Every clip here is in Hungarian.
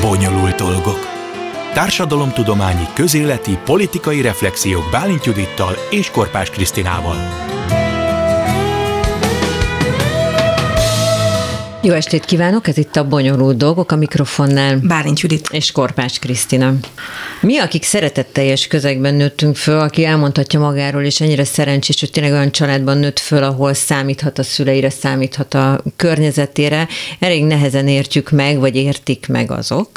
Bonyolult dolgok. Társadalomtudományi, közéleti, politikai reflexiók Bálint Judittal és Korpás Krisztinával. Jó estét kívánok, ez itt a Bonyolult Dolgok a mikrofonnál. Bálint Judit. És Korpás Krisztina. Mi, akik szeretetteljes közegben nőttünk föl, aki elmondhatja magáról, és ennyire szerencsés, hogy tényleg olyan családban nőtt föl, ahol számíthat a szüleire, számíthat a környezetére, elég nehezen értjük meg, vagy értik meg azok,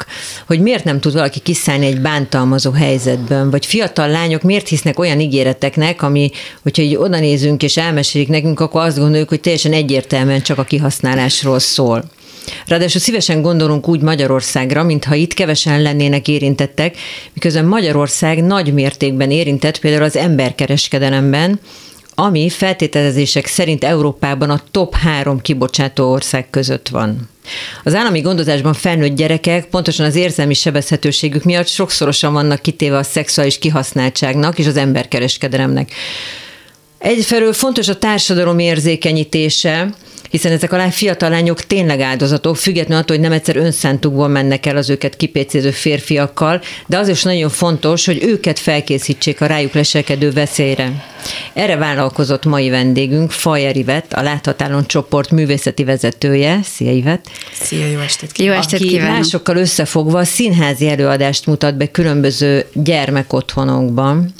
hogy miért nem tud valaki kiszállni egy bántalmazó helyzetben, vagy fiatal lányok miért hisznek olyan ígéreteknek, ami, hogyha így oda nézünk és elmesélik nekünk, akkor azt gondoljuk, hogy teljesen egyértelműen csak a kihasználásról szól. Ráadásul szívesen gondolunk úgy Magyarországra, mintha itt kevesen lennének érintettek, miközben Magyarország nagy mértékben érintett például az emberkereskedelemben, ami feltételezések szerint Európában a top három kibocsátó ország között van. Az állami gondozásban felnőtt gyerekek pontosan az érzelmi sebezhetőségük miatt sokszorosan vannak kitéve a szexuális kihasználtságnak és az emberkereskedelemnek. Egyfelől fontos a társadalom érzékenyítése, hiszen ezek a fiatal lányok tényleg áldozatok, függetlenül attól, hogy nem egyszer önszántukból mennek el az őket kipécéző férfiakkal, de az is nagyon fontos, hogy őket felkészítsék a rájuk leselkedő veszélyre. Erre vállalkozott mai vendégünk, Fajer Ivet, a Láthatálon csoport művészeti vezetője. Szia Ivet! Szia, jó estét kívánok! Jó estét aki kívánok. másokkal összefogva színházi előadást mutat be különböző gyermekotthonokban.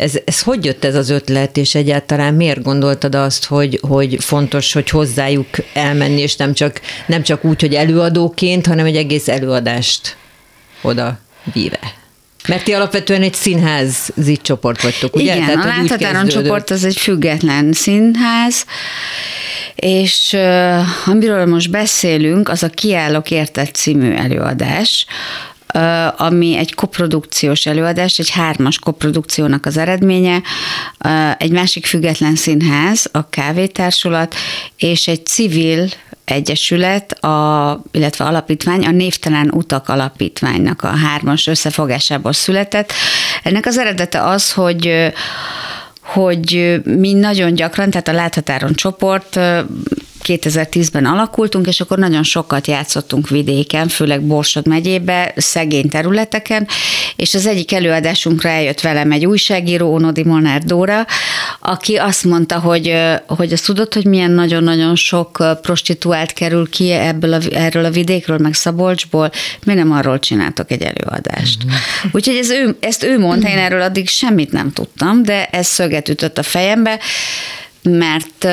Ez, ez hogy jött ez az ötlet, és egyáltalán miért gondoltad azt, hogy, hogy fontos, hogy hozzájuk elmenni, és nem csak, nem csak úgy, hogy előadóként, hanem egy egész előadást oda víve? Mert ti alapvetően egy színházi csoport vagytok, ugye? Igen, Tehát, a Láthatáron csoport az egy független színház, és uh, amiről most beszélünk, az a Kiállok értett című előadás, ami egy koprodukciós előadás, egy hármas koprodukciónak az eredménye, egy másik független színház, a Kávétársulat, és egy civil egyesület, a, illetve alapítvány, a Névtelen Utak Alapítványnak a hármas összefogásából született. Ennek az eredete az, hogy hogy mi nagyon gyakran, tehát a Láthatáron csoport 2010-ben alakultunk, és akkor nagyon sokat játszottunk vidéken, főleg Borsod megyébe, szegény területeken, és az egyik előadásunkra eljött velem egy újságíró, Onodi Molnár Dóra, aki azt mondta, hogy, hogy azt tudod, hogy milyen nagyon-nagyon sok prostituált kerül ki ebből a, erről a vidékről, meg Szabolcsból, mi nem arról csináltok egy előadást. Mm-hmm. Úgyhogy ez ő, ezt ő mondta, én erről addig semmit nem tudtam, de ez szöget ütött a fejembe, mert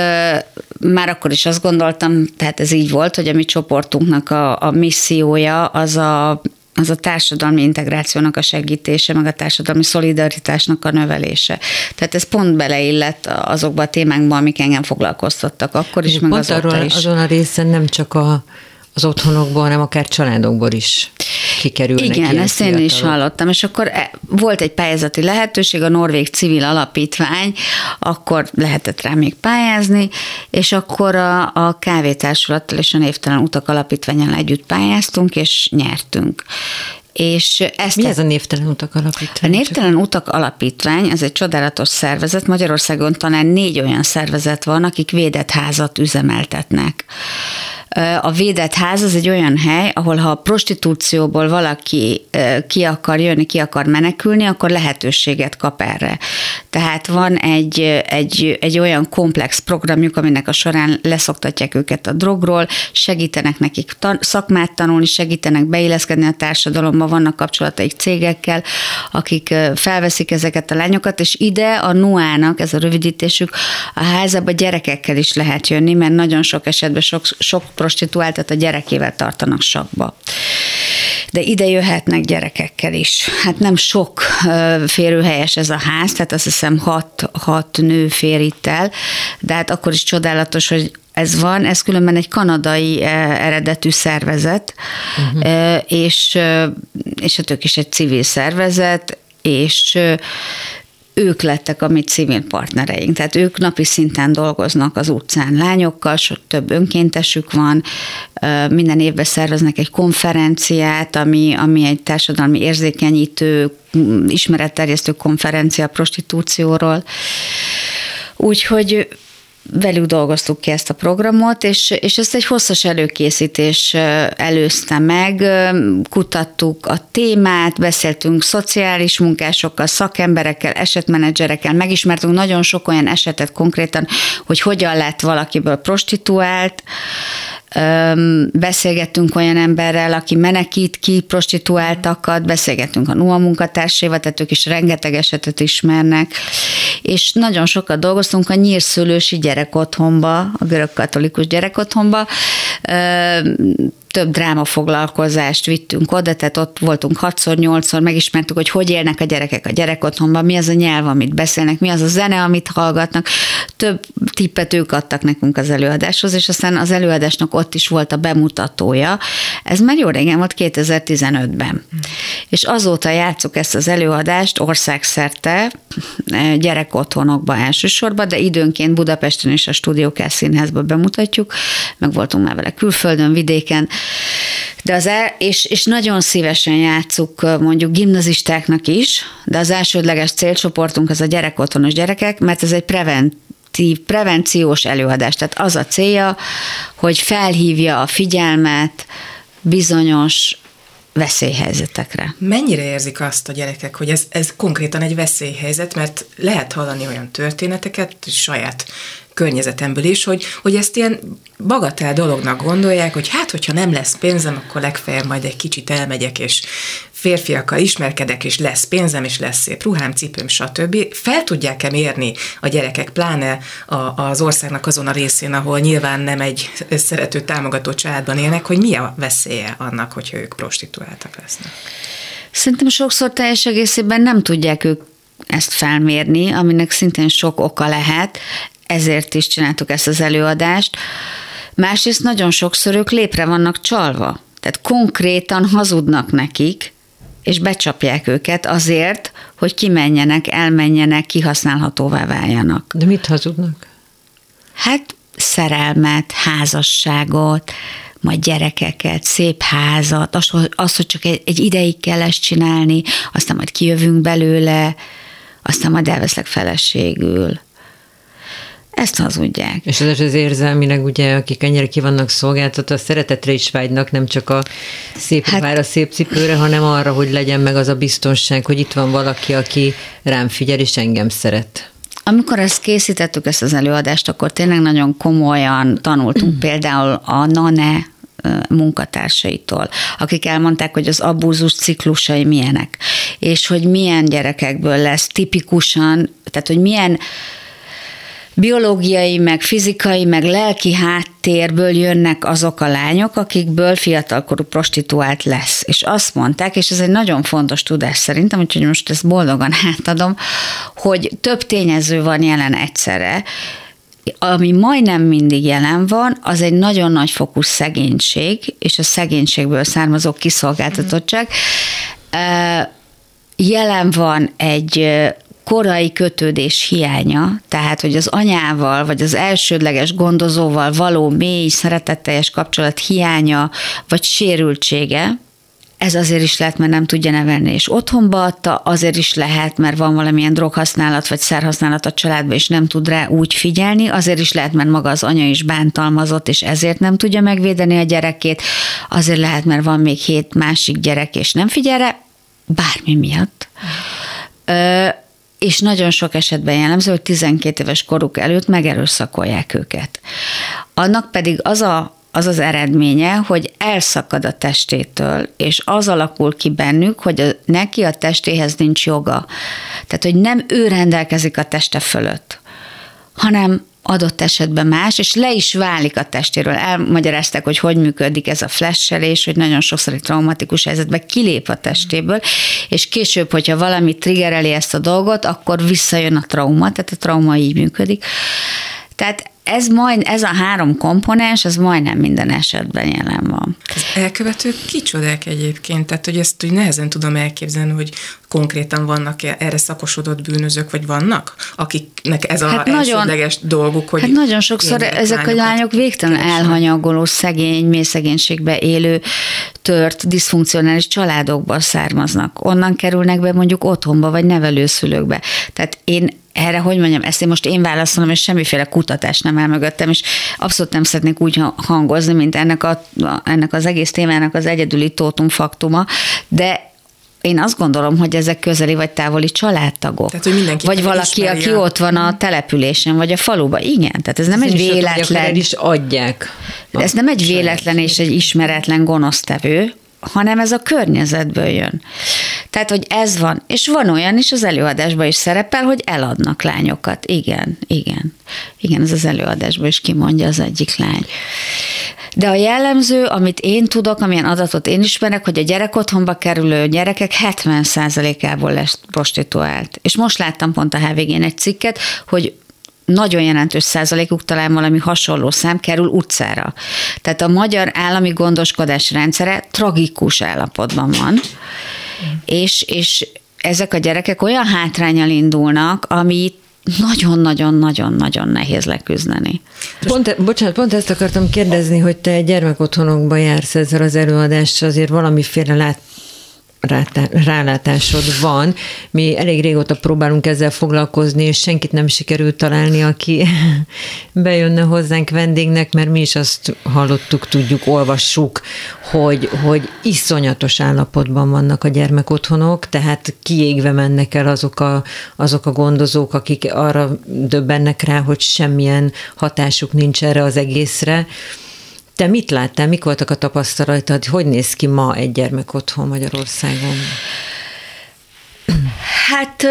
már akkor is azt gondoltam, tehát ez így volt, hogy a mi csoportunknak a, a missziója az a az a társadalmi integrációnak a segítése, meg a társadalmi szolidaritásnak a növelése. Tehát ez pont beleillett azokba a témákba, amik engem foglalkoztattak akkor is, meg pont arról, is. azon a részen nem csak a, az otthonokból, hanem akár családokból is kikerülnek. Igen, ezt én is hallottam, és akkor e, volt egy pályázati lehetőség, a Norvég Civil Alapítvány, akkor lehetett rá még pályázni, és akkor a, a kávétársulattal és a Névtelen Utak Alapítványal együtt pályáztunk, és nyertünk. És ezt Mi ez a Névtelen Utak Alapítvány? A Névtelen Utak Alapítvány, ez egy csodálatos szervezet. Magyarországon talán négy olyan szervezet van, akik védett házat üzemeltetnek. A védett ház az egy olyan hely, ahol ha a prostitúcióból valaki ki akar jönni, ki akar menekülni, akkor lehetőséget kap erre. Tehát van egy, egy, egy olyan komplex programjuk, aminek a során leszoktatják őket a drogról, segítenek nekik tan- szakmát tanulni, segítenek beilleszkedni a társadalomba, vannak kapcsolataik cégekkel, akik felveszik ezeket a lányokat, és ide a NUA-nak, ez a rövidítésük, a házába gyerekekkel is lehet jönni, mert nagyon sok esetben sok, sok prostituáltat a gyerekével tartanak sakba. De ide jöhetnek gyerekekkel is. Hát nem sok férőhelyes ez a ház, tehát azt hiszem hat, hat nő fér itt el, de hát akkor is csodálatos, hogy ez van, ez különben egy kanadai eredetű szervezet, uh-huh. és, és hát ők is egy civil szervezet, és ők lettek a mi civil partnereink. Tehát ők napi szinten dolgoznak az utcán lányokkal, sok több önkéntesük van, minden évben szerveznek egy konferenciát, ami, ami egy társadalmi érzékenyítő, ismeretterjesztő konferencia a prostitúcióról. Úgyhogy velük dolgoztuk ki ezt a programot, és, és ezt egy hosszas előkészítés előzte meg, kutattuk a témát, beszéltünk szociális munkásokkal, szakemberekkel, esetmenedzserekkel, megismertünk nagyon sok olyan esetet konkrétan, hogy hogyan lett valakiből prostituált, beszélgettünk olyan emberrel, aki menekít ki prostituáltakat, beszélgettünk a NUA munkatársaival, tehát ők is rengeteg esetet ismernek, és nagyon sokat dolgoztunk a nyírszülősi gyerekotthonba, a görög katolikus gyerekotthonba, több drámafoglalkozást vittünk oda, tehát ott voltunk 6-8-szor, megismertük, hogy hogy élnek a gyerekek a gyerekotthonban, mi az a nyelv, amit beszélnek, mi az a zene, amit hallgatnak. Több tippet ők adtak nekünk az előadáshoz, és aztán az előadásnak ott is volt a bemutatója. Ez már jó régen volt, 2015-ben. Hmm. És azóta játszuk ezt az előadást országszerte, eh, gyerekotthonokba elsősorban, de időnként Budapesten és a Stúdiókás Színházba bemutatjuk, meg voltunk már vele külföldön, vidéken, de az el, és, és nagyon szívesen játszuk mondjuk gimnazistáknak is, de az elsődleges célcsoportunk az a gyerekotthonos gyerekek, mert ez egy prevent prevenciós előadás. Tehát az a célja, hogy felhívja a figyelmet bizonyos veszélyhelyzetekre. Mennyire érzik azt a gyerekek, hogy ez, ez konkrétan egy veszélyhelyzet, mert lehet hallani olyan történeteket saját környezetemből is, hogy, hogy ezt ilyen bagatel dolognak gondolják, hogy hát, hogyha nem lesz pénzem, akkor legfeljebb majd egy kicsit elmegyek, és férfiakkal ismerkedek, és lesz pénzem, és lesz szép ruhám, cipőm, stb. Fel tudják-e mérni a gyerekek, pláne a, az országnak azon a részén, ahol nyilván nem egy szerető, támogató családban élnek, hogy mi a veszélye annak, hogyha ők prostituáltak lesznek? Szerintem sokszor teljes egészében nem tudják ők ezt felmérni, aminek szintén sok oka lehet ezért is csináltuk ezt az előadást. Másrészt nagyon sokszor ők lépre vannak csalva. Tehát konkrétan hazudnak nekik, és becsapják őket azért, hogy kimenjenek, elmenjenek, kihasználhatóvá váljanak. De mit hazudnak? Hát szerelmet, házasságot, majd gyerekeket, szép házat, az, az hogy csak egy, egy ideig kell ezt csinálni, aztán majd kijövünk belőle, aztán majd elveszlek feleségül. Ezt hazudják. És ez az érzelmileg ugye, akik ennyire ki vannak szolgáltatva, a szeretetre is vágynak, nem csak a szép hát, a szép cipőre, hanem arra, hogy legyen meg az a biztonság, hogy itt van valaki, aki rám figyel, és engem szeret. Amikor ezt készítettük, ezt az előadást, akkor tényleg nagyon komolyan tanultunk például a NANE munkatársaitól, akik elmondták, hogy az abúzus ciklusai milyenek, és hogy milyen gyerekekből lesz tipikusan, tehát hogy milyen biológiai, meg fizikai, meg lelki háttérből jönnek azok a lányok, akikből fiatalkorú prostituált lesz. És azt mondták, és ez egy nagyon fontos tudás szerintem, úgyhogy most ezt boldogan átadom, hogy több tényező van jelen egyszerre, ami majdnem mindig jelen van, az egy nagyon nagy fokú szegénység, és a szegénységből származó kiszolgáltatottság. Jelen van egy korai kötődés hiánya, tehát hogy az anyával, vagy az elsődleges gondozóval való mély, szeretetteljes kapcsolat hiánya, vagy sérültsége, ez azért is lehet, mert nem tudja nevelni, és otthonba adta, azért is lehet, mert van valamilyen droghasználat vagy szerhasználat a családban, és nem tud rá úgy figyelni, azért is lehet, mert maga az anya is bántalmazott, és ezért nem tudja megvédeni a gyerekét, azért lehet, mert van még hét másik gyerek, és nem figyel rá, bármi miatt. Ö, és nagyon sok esetben jellemző, hogy 12 éves koruk előtt megerőszakolják őket. Annak pedig az a az az eredménye, hogy elszakad a testétől, és az alakul ki bennük, hogy a, neki a testéhez nincs joga. Tehát, hogy nem ő rendelkezik a teste fölött, hanem adott esetben más, és le is válik a testéről. Elmagyarázták, hogy hogy működik ez a flashelés, hogy nagyon sokszor egy traumatikus helyzetben kilép a testéből, és később, hogyha valami triggereli ezt a dolgot, akkor visszajön a trauma, tehát a trauma így működik. Tehát ez, majd, ez a három komponens, az majdnem minden esetben jelen van. Az elkövetők kicsodák egyébként, tehát hogy ezt úgy nehezen tudom elképzelni, hogy konkrétan vannak -e erre szakosodott bűnözők, vagy vannak, akiknek ez a hát elsődleges nagyon, dolguk, hogy... Hát nagyon sokszor ezek a lányok végtelen elhanyagoló, szegény, mély szegénységbe élő, tört, diszfunkcionális családokból származnak. Onnan kerülnek be mondjuk otthonba, vagy nevelőszülőkbe. Tehát én erre, hogy mondjam, ezt én most én válaszolom, és semmiféle kutatás nem áll mögöttem, és abszolút nem szeretnék úgy hangozni, mint ennek, a, ennek az egész témának az egyedüli tótum faktuma, de én azt gondolom, hogy ezek közeli vagy távoli családtagok. Tehát, hogy mindenki vagy valaki, aki a... ott van a mhm. településen, vagy a faluban. Igen, tehát ez nem ez egy véletlen. El is adják. Ez nem egy véletlen és egy ismeretlen gonosztevő, hanem ez a környezetből jön. Tehát, hogy ez van. És van olyan is az előadásban is szerepel, hogy eladnak lányokat. Igen, igen. Igen, ez az előadásban is kimondja az egyik lány. De a jellemző, amit én tudok, amilyen adatot én ismerek, hogy a gyerek otthonba kerülő gyerekek 70%-ából lesz prostituált. És most láttam pont a HVG-n egy cikket, hogy nagyon jelentős százalékuk talán valami hasonló szám kerül utcára. Tehát a magyar állami gondoskodás rendszere tragikus állapotban van, és, és ezek a gyerekek olyan hátrányal indulnak, amit nagyon-nagyon-nagyon-nagyon nehéz leküzdeni. Pont, bocsánat, pont ezt akartam kérdezni, hogy te gyermekotthonokba jársz ezzel az előadással, azért valamiféle lát, rálátásod van. Mi elég régóta próbálunk ezzel foglalkozni, és senkit nem sikerült találni, aki bejönne hozzánk vendégnek, mert mi is azt hallottuk, tudjuk, olvassuk, hogy, hogy iszonyatos állapotban vannak a gyermekotthonok, tehát kiégve mennek el azok a, azok a gondozók, akik arra döbbennek rá, hogy semmilyen hatásuk nincs erre az egészre, te mit láttál, mik voltak a tapasztalataid, hogy néz ki ma egy gyermek otthon Magyarországon? Hát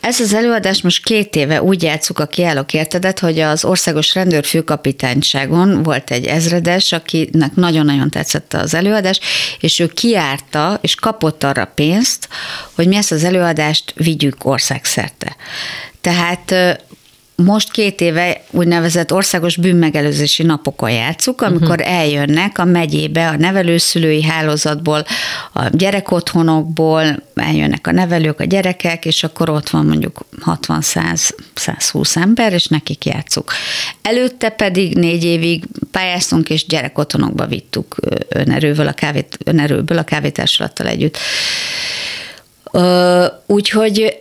ez az előadás most két éve úgy játszuk a kiállok értedet, hogy az országos rendőrfőkapitányságon volt egy ezredes, akinek nagyon-nagyon tetszett az előadás, és ő kiárta, és kapott arra pénzt, hogy mi ezt az előadást vigyük országszerte. Tehát most két éve úgynevezett országos bűnmegelőzési napokon játszuk, amikor uh-huh. eljönnek a megyébe a nevelőszülői hálózatból, a gyerekotthonokból, eljönnek a nevelők, a gyerekek, és akkor ott van mondjuk 60-100-120 ember, és nekik játszuk. Előtte pedig négy évig pályáztunk, és gyerekotthonokba vittük önerőből a, kávét, önerőből a kávétársalattal együtt. Úgyhogy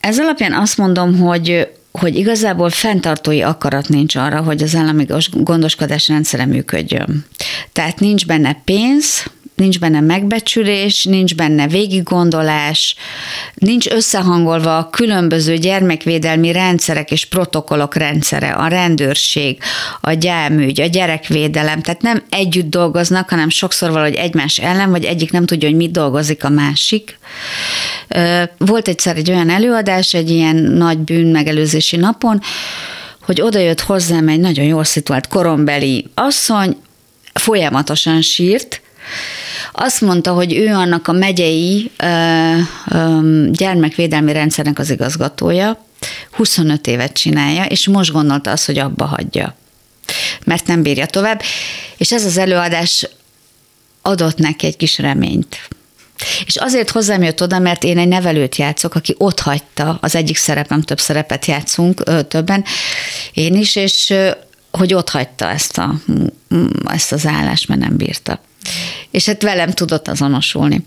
ez alapján azt mondom, hogy hogy igazából fenntartói akarat nincs arra, hogy az állami gondoskodás rendszere működjön. Tehát nincs benne pénz, nincs benne megbecsülés, nincs benne végiggondolás, nincs összehangolva a különböző gyermekvédelmi rendszerek és protokollok rendszere, a rendőrség, a gyámügy, a gyerekvédelem, tehát nem együtt dolgoznak, hanem sokszor valahogy egymás ellen, vagy egyik nem tudja, hogy mit dolgozik a másik. Volt egyszer egy olyan előadás, egy ilyen nagy bűn megelőzési napon, hogy odajött hozzám egy nagyon jól szituált korombeli asszony, folyamatosan sírt, azt mondta, hogy ő annak a megyei ö, ö, gyermekvédelmi rendszernek az igazgatója, 25 évet csinálja, és most gondolta azt, hogy abba hagyja, mert nem bírja tovább, és ez az előadás adott neki egy kis reményt. És azért hozzám jött oda, mert én egy nevelőt játszok, aki ott hagyta, az egyik szerepem, több szerepet játszunk, többen, én is, és hogy ott hagyta ezt, a, ezt az állást, mert nem bírta és hát velem tudott azonosulni.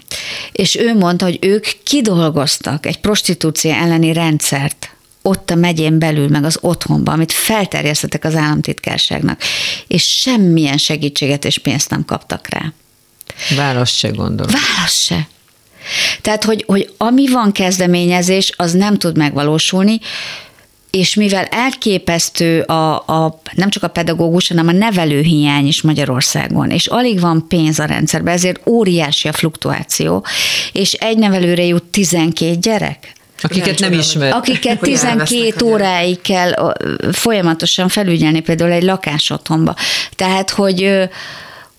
És ő mondta, hogy ők kidolgoztak egy prostitúció elleni rendszert, ott a megyén belül, meg az otthonban, amit felterjesztettek az államtitkárságnak, és semmilyen segítséget és pénzt nem kaptak rá. Válasz se gondolom. Válasz se. Tehát, hogy, hogy ami van kezdeményezés, az nem tud megvalósulni, és mivel elképesztő a, a, nem csak a pedagógus, hanem a nevelőhiány is Magyarországon, és alig van pénz a rendszerben, ezért óriási a fluktuáció, és egy nevelőre jut 12 gyerek. Akiket nem ismer. Akiket 12 óráig kell folyamatosan felügyelni például egy lakásotthonba. Tehát, hogy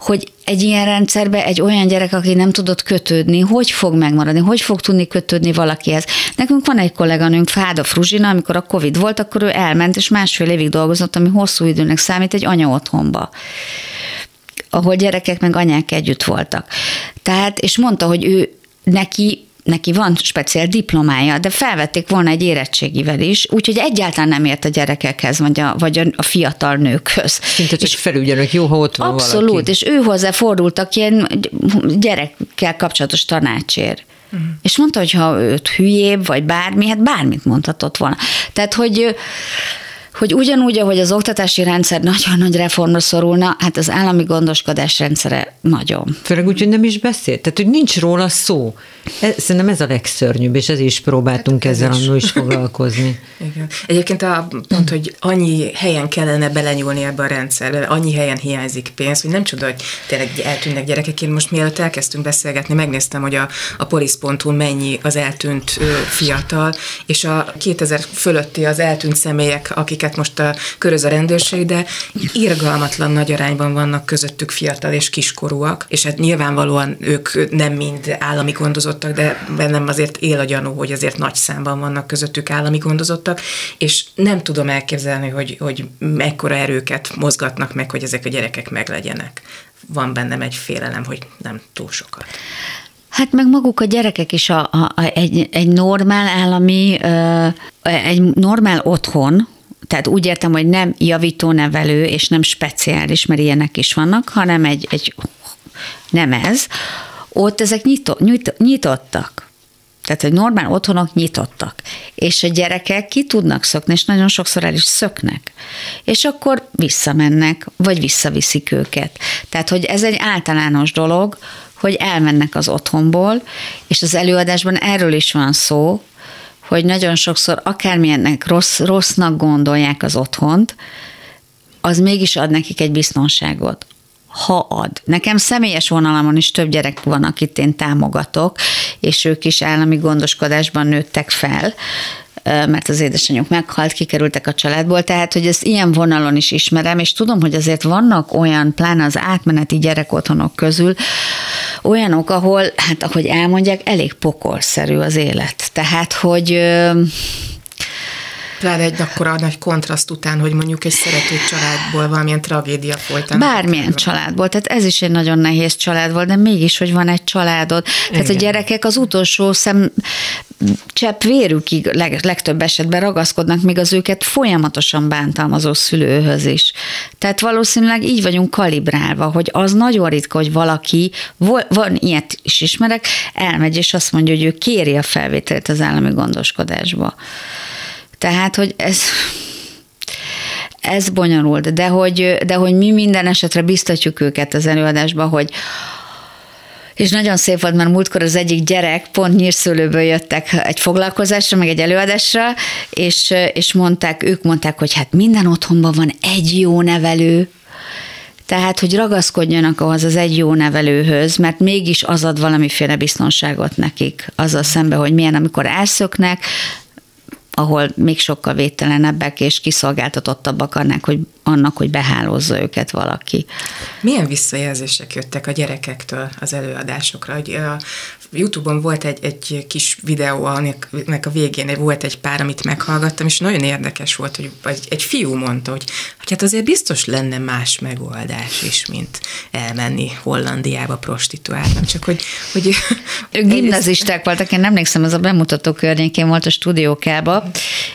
hogy egy ilyen rendszerbe egy olyan gyerek, aki nem tudott kötődni, hogy fog megmaradni, hogy fog tudni kötődni valakihez. Nekünk van egy kolléganőnk, Fáda Fruzsina, amikor a Covid volt, akkor ő elment, és másfél évig dolgozott, ami hosszú időnek számít egy anya otthonba ahol gyerekek meg anyák együtt voltak. Tehát, és mondta, hogy ő neki neki van speciál diplomája, de felvették volna egy érettségivel is, úgyhogy egyáltalán nem ért a gyerekekhez, vagy a, vagy a fiatal nőkhöz. Szinte csak felügyelők, jó, ha ott van Abszolút, valaki. és ő hozzá fordultak ilyen gyerekkel kapcsolatos tanácsért. Uh-huh. És mondta, hogy ha őt hülyébb, vagy bármi, hát bármit mondhatott volna. Tehát, hogy hogy ugyanúgy, ahogy az oktatási rendszer nagyon nagy reformra szorulna, hát az állami gondoskodás rendszere nagyon. Főleg úgy, hogy nem is beszél. Tehát, hogy nincs róla szó. Szerintem ez a legszörnyűbb, és ez is próbáltunk hát, ezzel annól is foglalkozni. Igen. Egyébként a pont, hogy annyi helyen kellene belenyúlni ebbe a rendszerbe, annyi helyen hiányzik pénz, hogy nem csoda, hogy tényleg eltűnnek gyerekek. Én most mielőtt elkezdtünk beszélgetni, megnéztem, hogy a, a polisz.hu mennyi az eltűnt ö, fiatal, és a 2000 fölötti az eltűnt személyek, akiket most a köröz a rendőrség, de irgalmatlan nagy arányban vannak közöttük fiatal és kiskorúak, és hát nyilvánvalóan ők nem mind állami gondozottak, de bennem azért él a gyanú, hogy azért nagy számban vannak közöttük állami gondozottak, és nem tudom elképzelni, hogy, hogy mekkora erőket mozgatnak meg, hogy ezek a gyerekek meglegyenek. Van bennem egy félelem, hogy nem túl sokat. Hát meg maguk a gyerekek is a, a, a, egy, egy normál állami, egy normál otthon, tehát úgy értem, hogy nem javító nevelő, és nem speciális, mert ilyenek is vannak, hanem egy, egy nem ez, ott ezek nyitó, nyit, nyitottak. Tehát, hogy normál otthonok nyitottak. És a gyerekek ki tudnak szökni, és nagyon sokszor el is szöknek. És akkor visszamennek, vagy visszaviszik őket. Tehát, hogy ez egy általános dolog, hogy elmennek az otthonból, és az előadásban erről is van szó, hogy nagyon sokszor akármilyennek rossz, rossznak gondolják az otthont, az mégis ad nekik egy biztonságot ha ad. Nekem személyes vonalamon is több gyerek van, akit én támogatok, és ők is állami gondoskodásban nőttek fel, mert az édesanyjuk meghalt, kikerültek a családból, tehát hogy ezt ilyen vonalon is ismerem, és tudom, hogy azért vannak olyan, pláne az átmeneti gyerekotthonok közül, olyanok, ahol, hát ahogy elmondják, elég pokolszerű az élet. Tehát, hogy Pláne egy akkora nagy kontraszt után, hogy mondjuk egy szerető családból valamilyen tragédia folytán. Bármilyen családból, tehát ez is egy nagyon nehéz család volt, de mégis, hogy van egy családod. Tehát Igen. a gyerekek az utolsó szem csepp vérükig leg, legtöbb esetben ragaszkodnak, még az őket folyamatosan bántalmazó szülőhöz is. Tehát valószínűleg így vagyunk kalibrálva, hogy az nagyon ritka, hogy valaki, van ilyet is ismerek, elmegy és azt mondja, hogy ő kéri a felvételt az állami gondoskodásba. Tehát, hogy ez, ez bonyolult, de hogy, de hogy mi minden esetre biztatjuk őket az előadásba, hogy és nagyon szép volt, mert múltkor az egyik gyerek pont nyírszőlőből jöttek egy foglalkozásra, meg egy előadásra, és, és mondták, ők mondták, hogy hát minden otthonban van egy jó nevelő, tehát, hogy ragaszkodjanak ahhoz az egy jó nevelőhöz, mert mégis az ad valamiféle biztonságot nekik, azzal szembe, hogy milyen, amikor elszöknek, ahol még sokkal védtelenebbek és kiszolgáltatottabbak annak, hogy, annak, hogy behálózza őket valaki. Milyen visszajelzések jöttek a gyerekektől az előadásokra? Hogy Youtube-on volt egy, egy kis videó, aminek a végén volt egy pár, amit meghallgattam, és nagyon érdekes volt, hogy egy, egy fiú mondta, hogy, hogy hát azért biztos lenne más megoldás is, mint elmenni Hollandiába prostituálni, csak hogy... hogy gimnazisták voltak, én emlékszem, az a bemutató környékén volt a stúdiókába,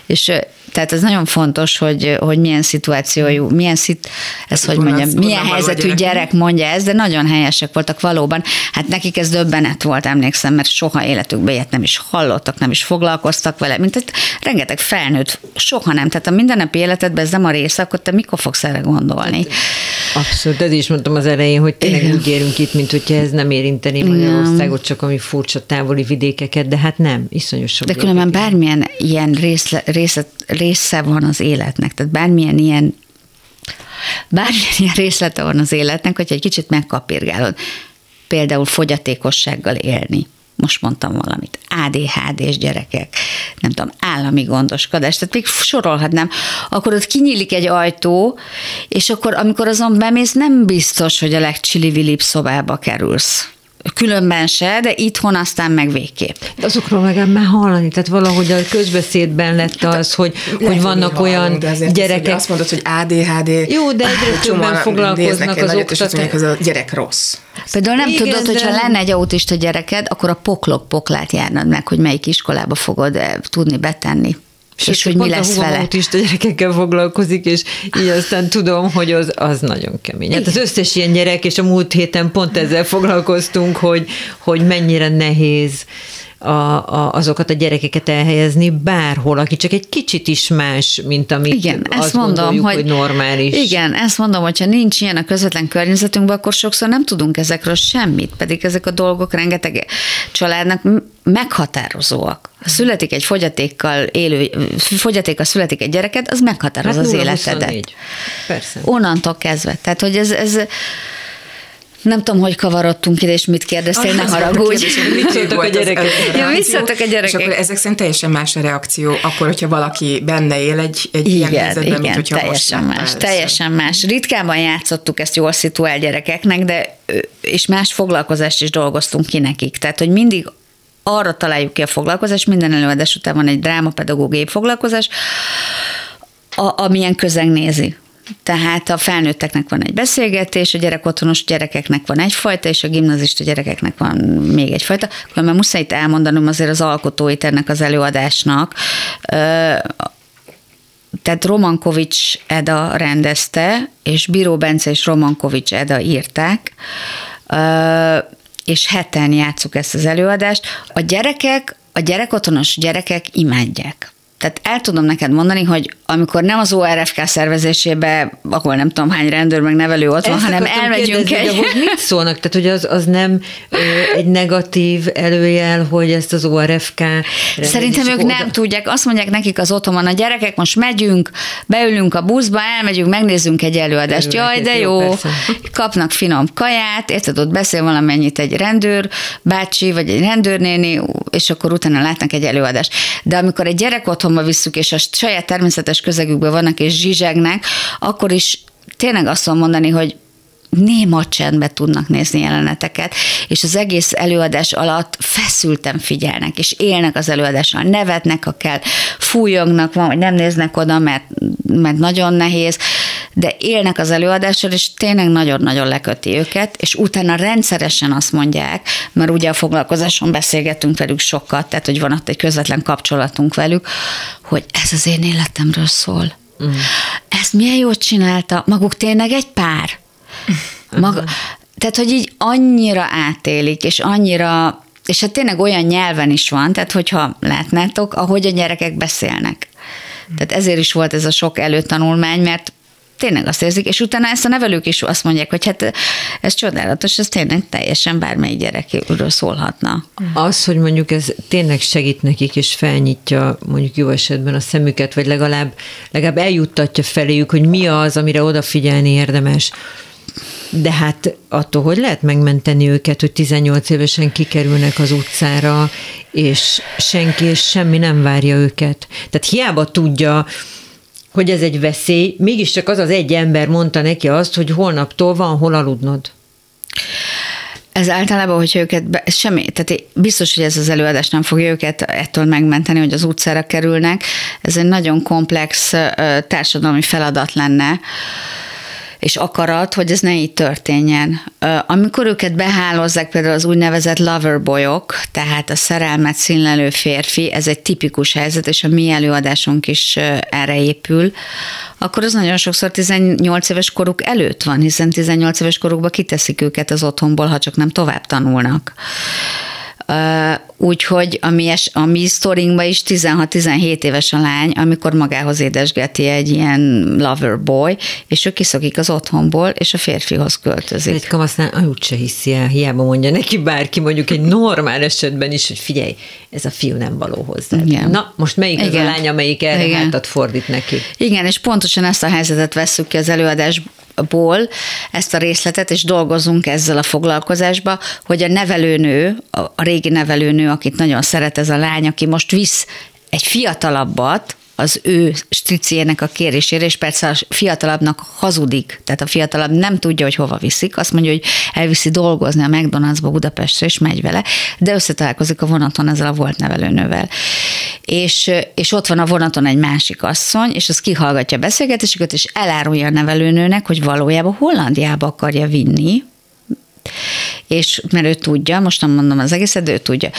és tehát ez nagyon fontos, hogy, hogy milyen szituációjú, milyen szit, ez hogy mondjam, milyen helyzetű gyerek. gyerek mondja ez, de nagyon helyesek voltak valóban. Hát nekik ez döbbenet volt, emlékszem, mert soha életükben ilyet nem is hallottak, nem is foglalkoztak vele, mint egy rengeteg felnőtt, soha nem. Tehát a mindennapi életedben ez nem a része, akkor te mikor fogsz erre gondolni? Abszolút, ez is mondtam az elején, hogy tényleg Igen. úgy érünk itt, mint hogyha ez nem érinteni Magyarországot, csak ami furcsa távoli vidékeket, de hát nem, iszonyos sok. De különben bármilyen ilyen részle, részlet, része van az életnek, tehát bármilyen ilyen bármilyen ilyen részlete van az életnek, hogy egy kicsit megkapirgálod. Például fogyatékossággal élni. Most mondtam valamit, ADHD-s gyerekek, nem tudom, állami gondoskodás, tehát még sorolhatnám, akkor ott kinyílik egy ajtó, és akkor amikor azon bemész, nem biztos, hogy a legcsili szobába kerülsz különben se, de itthon aztán meg végképp. De azokról meg már hallani, tehát valahogy a közbeszédben lett hát az, hogy, Lehet, hogy vannak hallani, olyan de gyerekek. Azt mondod, hogy ADHD. Jó, de egyre többen foglalkoznak az oktatás. hogy az a gyerek rossz. Például nem Igen, tudod, hogy ha lenne egy autista gyereked, akkor a poklok poklát járnad meg, hogy melyik iskolába fogod eh, tudni betenni. És, és hogy mi lesz a vele. autista gyerekekkel foglalkozik, és így aztán tudom, hogy az, az nagyon kemény. Hát az összes ilyen gyerek, és a múlt héten pont ezzel foglalkoztunk, hogy, hogy mennyire nehéz a, a, azokat a gyerekeket elhelyezni bárhol, aki csak egy kicsit is más, mint amit igen, azt ezt mondom, hogy, hogy normális. Igen, ezt mondom, hogyha nincs ilyen a közvetlen környezetünkben, akkor sokszor nem tudunk ezekről semmit, pedig ezek a dolgok rengeteg családnak meghatározóak. Születik egy fogyatékkal élő, fogyatékkal születik egy gyereket, az meghatároz hát az életedet. 24. Persze. Onnantól kezdve. Tehát, hogy ez, ez nem tudom, hogy kavarodtunk ide, és mit kérdeztél, ne haragudj. Mit szóltak a gyerekek? Ja, mit szóltak a gyerekek? És akkor ezek szerint teljesen más a reakció, akkor, hogyha valaki benne él egy, egy igen, ilyen helyzetben, igen, mint hogyha teljesen most más, teljesen más. Ritkában játszottuk ezt jól szituál gyerekeknek, de és más foglalkozást is dolgoztunk ki nekik. Tehát, hogy mindig arra találjuk ki a foglalkozást, minden előadás után van egy drámapedagógiai foglalkozás, a, amilyen közeg nézi. Tehát a felnőtteknek van egy beszélgetés, a gyerekotthonos gyerekeknek van egyfajta, és a gimnazista gyerekeknek van még egyfajta. Mert muszáj itt elmondanom azért az alkotóit ennek az előadásnak. Tehát Romankovics Eda rendezte, és Bíró Bence és Romankovics Eda írták, és heten játszuk ezt az előadást. A gyerekek, a gyerekotthonos gyerekek imádják. Tehát el tudom neked mondani, hogy amikor nem az ORFK szervezésébe, ahol nem tudom hány rendőr meg nevelő ott van, hanem elmegyünk kérdezni, egy... Hogy mit szólnak? Tehát, hogy az, az nem ö, egy negatív előjel, hogy ezt az ORFK... Szerintem ők oda... nem tudják. Azt mondják nekik az otthon, a gyerekek, most megyünk, beülünk a buszba, elmegyünk, megnézzünk egy előadást. Örülnek, Jaj, de jó, jó kapnak finom kaját, érted, ott beszél valamennyit egy rendőr bácsi, vagy egy rendőrnéni, és akkor utána látnak egy előadást. De amikor egy gyerek otthon otthonba visszük, és a saját természetes közegükben vannak, és zsizsegnek, akkor is tényleg azt mondani, hogy néma csendbe tudnak nézni jeleneteket, és az egész előadás alatt feszülten figyelnek, és élnek az előadással, nevetnek, ha kell, fújognak, vagy nem néznek oda, mert, mert nagyon nehéz, de élnek az előadással, és tényleg nagyon-nagyon leköti őket, és utána rendszeresen azt mondják, mert ugye a foglalkozáson beszélgetünk velük sokat, tehát hogy van ott egy közvetlen kapcsolatunk velük, hogy ez az én életemről szól. Mm. Ezt milyen jót csinálta? Maguk tényleg egy pár? Maga, tehát, hogy így annyira átélik, és annyira, és hát tényleg olyan nyelven is van, tehát hogyha látnátok, ahogy a gyerekek beszélnek. Tehát ezért is volt ez a sok előtanulmány, mert tényleg azt érzik, és utána ezt a nevelők is azt mondják, hogy hát ez csodálatos, ez tényleg teljesen bármely gyerekről szólhatna. Az, hogy mondjuk ez tényleg segít nekik, és felnyitja mondjuk jó esetben a szemüket, vagy legalább, legalább eljuttatja feléjük, hogy mi az, amire odafigyelni érdemes. De hát attól, hogy lehet megmenteni őket, hogy 18 évesen kikerülnek az utcára, és senki és semmi nem várja őket. Tehát hiába tudja, hogy ez egy veszély, mégiscsak az az egy ember mondta neki azt, hogy holnaptól van hol aludnod. Ez általában, hogy őket, be, semmi, tehát biztos, hogy ez az előadás nem fogja őket ettől megmenteni, hogy az utcára kerülnek. Ez egy nagyon komplex társadalmi feladat lenne és akarat, hogy ez ne így történjen. Amikor őket behálozzák, például az úgynevezett loverboyok, tehát a szerelmet színlelő férfi, ez egy tipikus helyzet, és a mi előadásunk is erre épül, akkor az nagyon sokszor 18 éves koruk előtt van, hiszen 18 éves korukban kiteszik őket az otthonból, ha csak nem tovább tanulnak. Úgyhogy a mi, a mi sztorinkban is 16-17 éves a lány, amikor magához édesgeti egy ilyen lover boy, és ő kiszokik az otthonból, és a férfihoz költözik. Egy kamasznál úgyse hiszi el, hiába mondja neki bárki, mondjuk egy normál esetben is, hogy figyelj, ez a fiú nem való hozzá. Igen. Na, most melyik Igen. az a lány, amelyik erre Igen. hátat fordít neki? Igen, és pontosan ezt a helyzetet vesszük ki az előadás ból ezt a részletet, és dolgozunk ezzel a foglalkozásba, hogy a nevelőnő, a régi nevelőnő, akit nagyon szeret ez a lány, aki most visz egy fiatalabbat, az ő striciének a kérésére, és persze a fiatalabbnak hazudik, tehát a fiatalabb nem tudja, hogy hova viszik, azt mondja, hogy elviszi dolgozni a McDonald'sba Budapestre, és megy vele, de összetalálkozik a vonaton ezzel a volt nevelőnővel. És, és ott van a vonaton egy másik asszony, és az kihallgatja a beszélgetésüket, és elárulja a nevelőnőnek, hogy valójában Hollandiába akarja vinni, és mert ő tudja, most nem mondom az egészet, de ő tudja.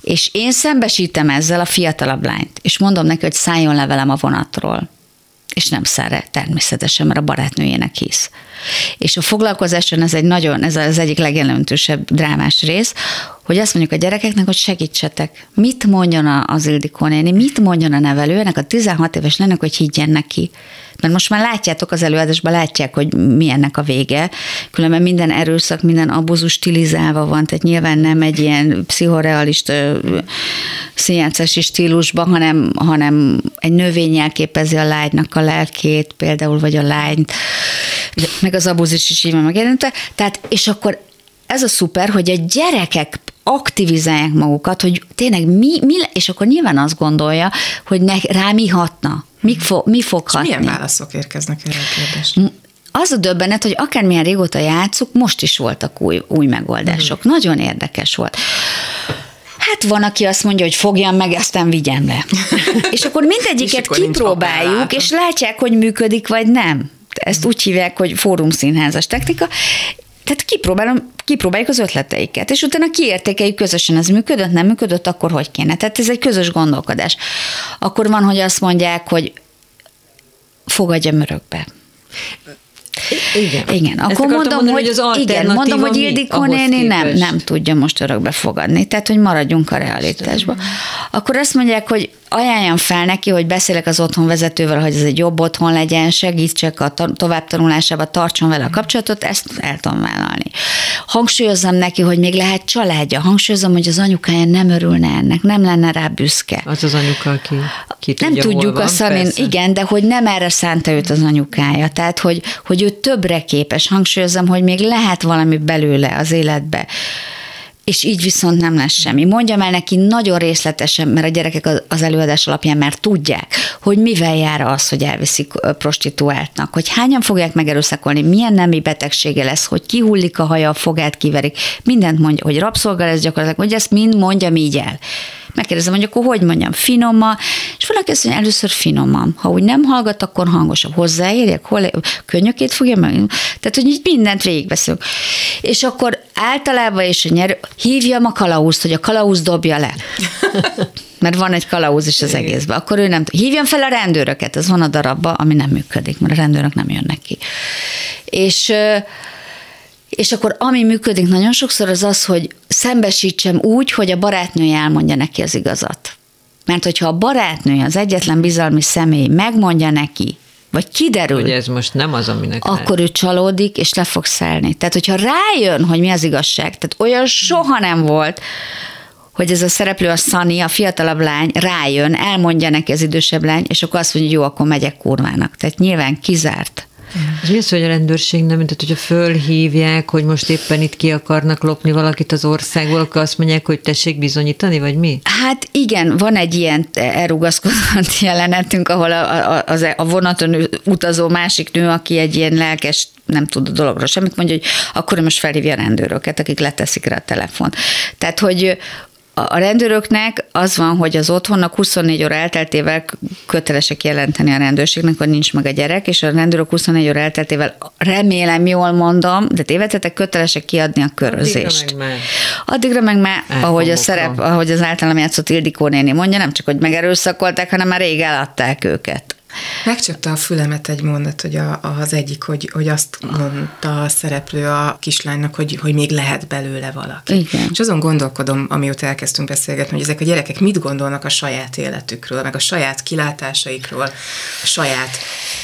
És én szembesítem ezzel a fiatalabb lányt, és mondom neki, hogy szálljon le a vonatról és nem szere természetesen, mert a barátnőjének hisz. És a foglalkozáson ez egy nagyon, ez az egyik legjelentősebb drámás rész, hogy azt mondjuk a gyerekeknek, hogy segítsetek. Mit mondjon az Ildikó néni, mit mondjon a nevelő, ennek a 16 éves lennek, hogy higgyen neki. Mert most már látjátok az előadásban, látják, hogy mi ennek a vége. Különben minden erőszak, minden abuzus stilizálva van, tehát nyilván nem egy ilyen pszichorealista színjátszási stílusban, hanem, hanem egy növény jelképezi a lánynak a lelkét, például, vagy a lányt, meg az abuzus is így van megjelenítve. Tehát, és akkor ez a szuper, hogy a gyerekek aktivizálják magukat, hogy tényleg mi, mi és akkor nyilván azt gondolja, hogy ne, rá mi hatna, mi, fo, mi fog hatni. milyen válaszok érkeznek erre a kérdésre? Az a döbbenet, hogy akármilyen régóta játszuk, most is voltak új, új megoldások. Uh-huh. Nagyon érdekes volt. Hát van, aki azt mondja, hogy fogjam meg, aztán vigyem le. és akkor mindegyiket és kipróbáljuk, és látják, hogy működik, vagy nem. Ezt úgy hívják, hogy fórumszínházas technika, tehát kipróbálom, kipróbáljuk az ötleteiket, és utána kiértékeljük közösen, ez működött, nem működött, akkor hogy kéne. Tehát ez egy közös gondolkodás. Akkor van, hogy azt mondják, hogy fogadjam örökbe. Igen. Igen, akkor mondom, mondani, hogy, hogy az igen, mondom, hogy Ildikó néni nem, nem tudja most örökbe fogadni, tehát hogy maradjunk a realitásba. Akkor azt mondják, hogy ajánljam fel neki, hogy beszélek az otthon vezetővel, hogy ez egy jobb otthon legyen, segítsek a továbbtanulásába, tartson vele a kapcsolatot, ezt el tudom vállalni. Hangsúlyozom neki, hogy még lehet családja, hangsúlyozom, hogy az anyukája nem örülne ennek, nem lenne rá büszke. Az az anyuka, aki ki Nem tudjuk azt mondani, igen, de hogy nem erre szánta őt az anyukája, tehát hogy, hogy ő többre képes. Hangsúlyozom, hogy még lehet valami belőle az életbe és így viszont nem lesz semmi. Mondjam el neki nagyon részletesen, mert a gyerekek az előadás alapján már tudják, hogy mivel jár az, hogy elviszik prostituáltnak, hogy hányan fogják megerőszakolni, milyen nemi betegsége lesz, hogy kihullik a haja, a fogát kiverik, mindent mondja, hogy rabszolga lesz gyakorlatilag, hogy ezt mind mondjam így el. Megkérdezem, hogy akkor hogy mondjam, finoman, és valaki azt mondja, először finoman. Ha úgy nem hallgat, akkor hangosabb. Hozzáérjek, hol, könnyökét fogja meg. Tehát, hogy így mindent végigbeszélünk. És akkor általában és a nyerő, hívjam a kalauzt, hogy a kalauz dobja le. mert van egy kalauz is az egészben. Akkor ő nem hívjam fel a rendőröket, ez van a darabba, ami nem működik, mert a rendőrök nem jönnek ki. És és akkor ami működik nagyon sokszor az az, hogy szembesítsem úgy, hogy a barátnője elmondja neki az igazat. Mert hogyha a barátnője, az egyetlen bizalmi személy megmondja neki, vagy kiderül, hogy ez most nem az, aminek akkor ő csalódik, és le fog szállni. Tehát, hogyha rájön, hogy mi az igazság, tehát olyan soha nem volt, hogy ez a szereplő, a Szani, a fiatalabb lány rájön, elmondja neki az idősebb lány, és akkor azt mondja, hogy jó, akkor megyek kurvának. Tehát nyilván kizárt. És mi az, hogy a rendőrség nem, tehát hogyha fölhívják, hogy most éppen itt ki akarnak lopni valakit az országból, akkor azt mondják, hogy tessék bizonyítani, vagy mi? Hát igen, van egy ilyen elrugaszkodott jelenetünk, ahol a, a, a, a vonaton utazó másik nő, aki egy ilyen lelkes nem tud a dologról semmit, mondja, hogy akkor most felhívja a rendőröket, akik leteszik rá a telefont. Tehát, hogy a rendőröknek az van, hogy az otthonnak 24 óra elteltével kötelesek jelenteni a rendőrségnek, hogy nincs meg a gyerek, és a rendőrök 24 óra elteltével remélem, jól mondom, de tévedhetek, kötelesek kiadni a körözést. Addigra meg már. Addigra meg már, ahogy a szerep, ahogy az általam játszott Ildikó néni mondja, nem csak, hogy megerőszakolták, hanem már rég eladták őket. Megcsapta a fülemet egy mondat, hogy a, az egyik, hogy, hogy azt mondta a szereplő a kislánynak, hogy, hogy még lehet belőle valaki. Igen. És azon gondolkodom, amióta elkezdtünk beszélgetni, hogy ezek a gyerekek mit gondolnak a saját életükről, meg a saját kilátásaikról, a saját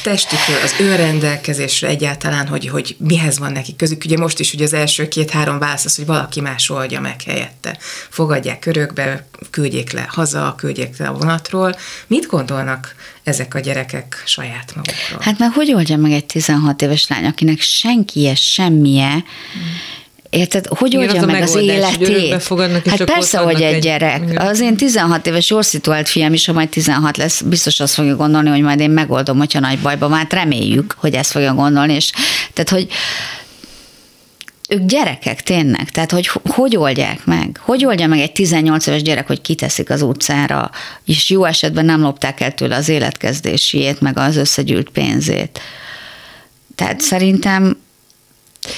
testükről, az önrendelkezésről egyáltalán, hogy, hogy mihez van nekik közük. Ugye most is ugye az első két-három válasz az, hogy valaki más oldja meg helyette. Fogadják körökbe, küldjék le haza, küldjék le a vonatról. Mit gondolnak ezek a gyerekek saját magukról. Hát mert hogy oldja meg egy 16 éves lány, akinek senkije, semmije, hmm. Érted? Hogy oldja az meg az életét? Hát persze, hogy egy, egy gyerek. Igen. Az én 16 éves jól szituált fiam is, ha majd 16 lesz, biztos azt fogja gondolni, hogy majd én megoldom, hogyha nagy bajba, hát reméljük, hogy ezt fogja gondolni, és tehát, hogy ők gyerekek tényleg, tehát hogy hogy oldják meg? Hogy oldja meg egy 18 éves gyerek, hogy kiteszik az utcára, és jó esetben nem lopták el tőle az életkezdésiét, meg az összegyűlt pénzét. Tehát szerintem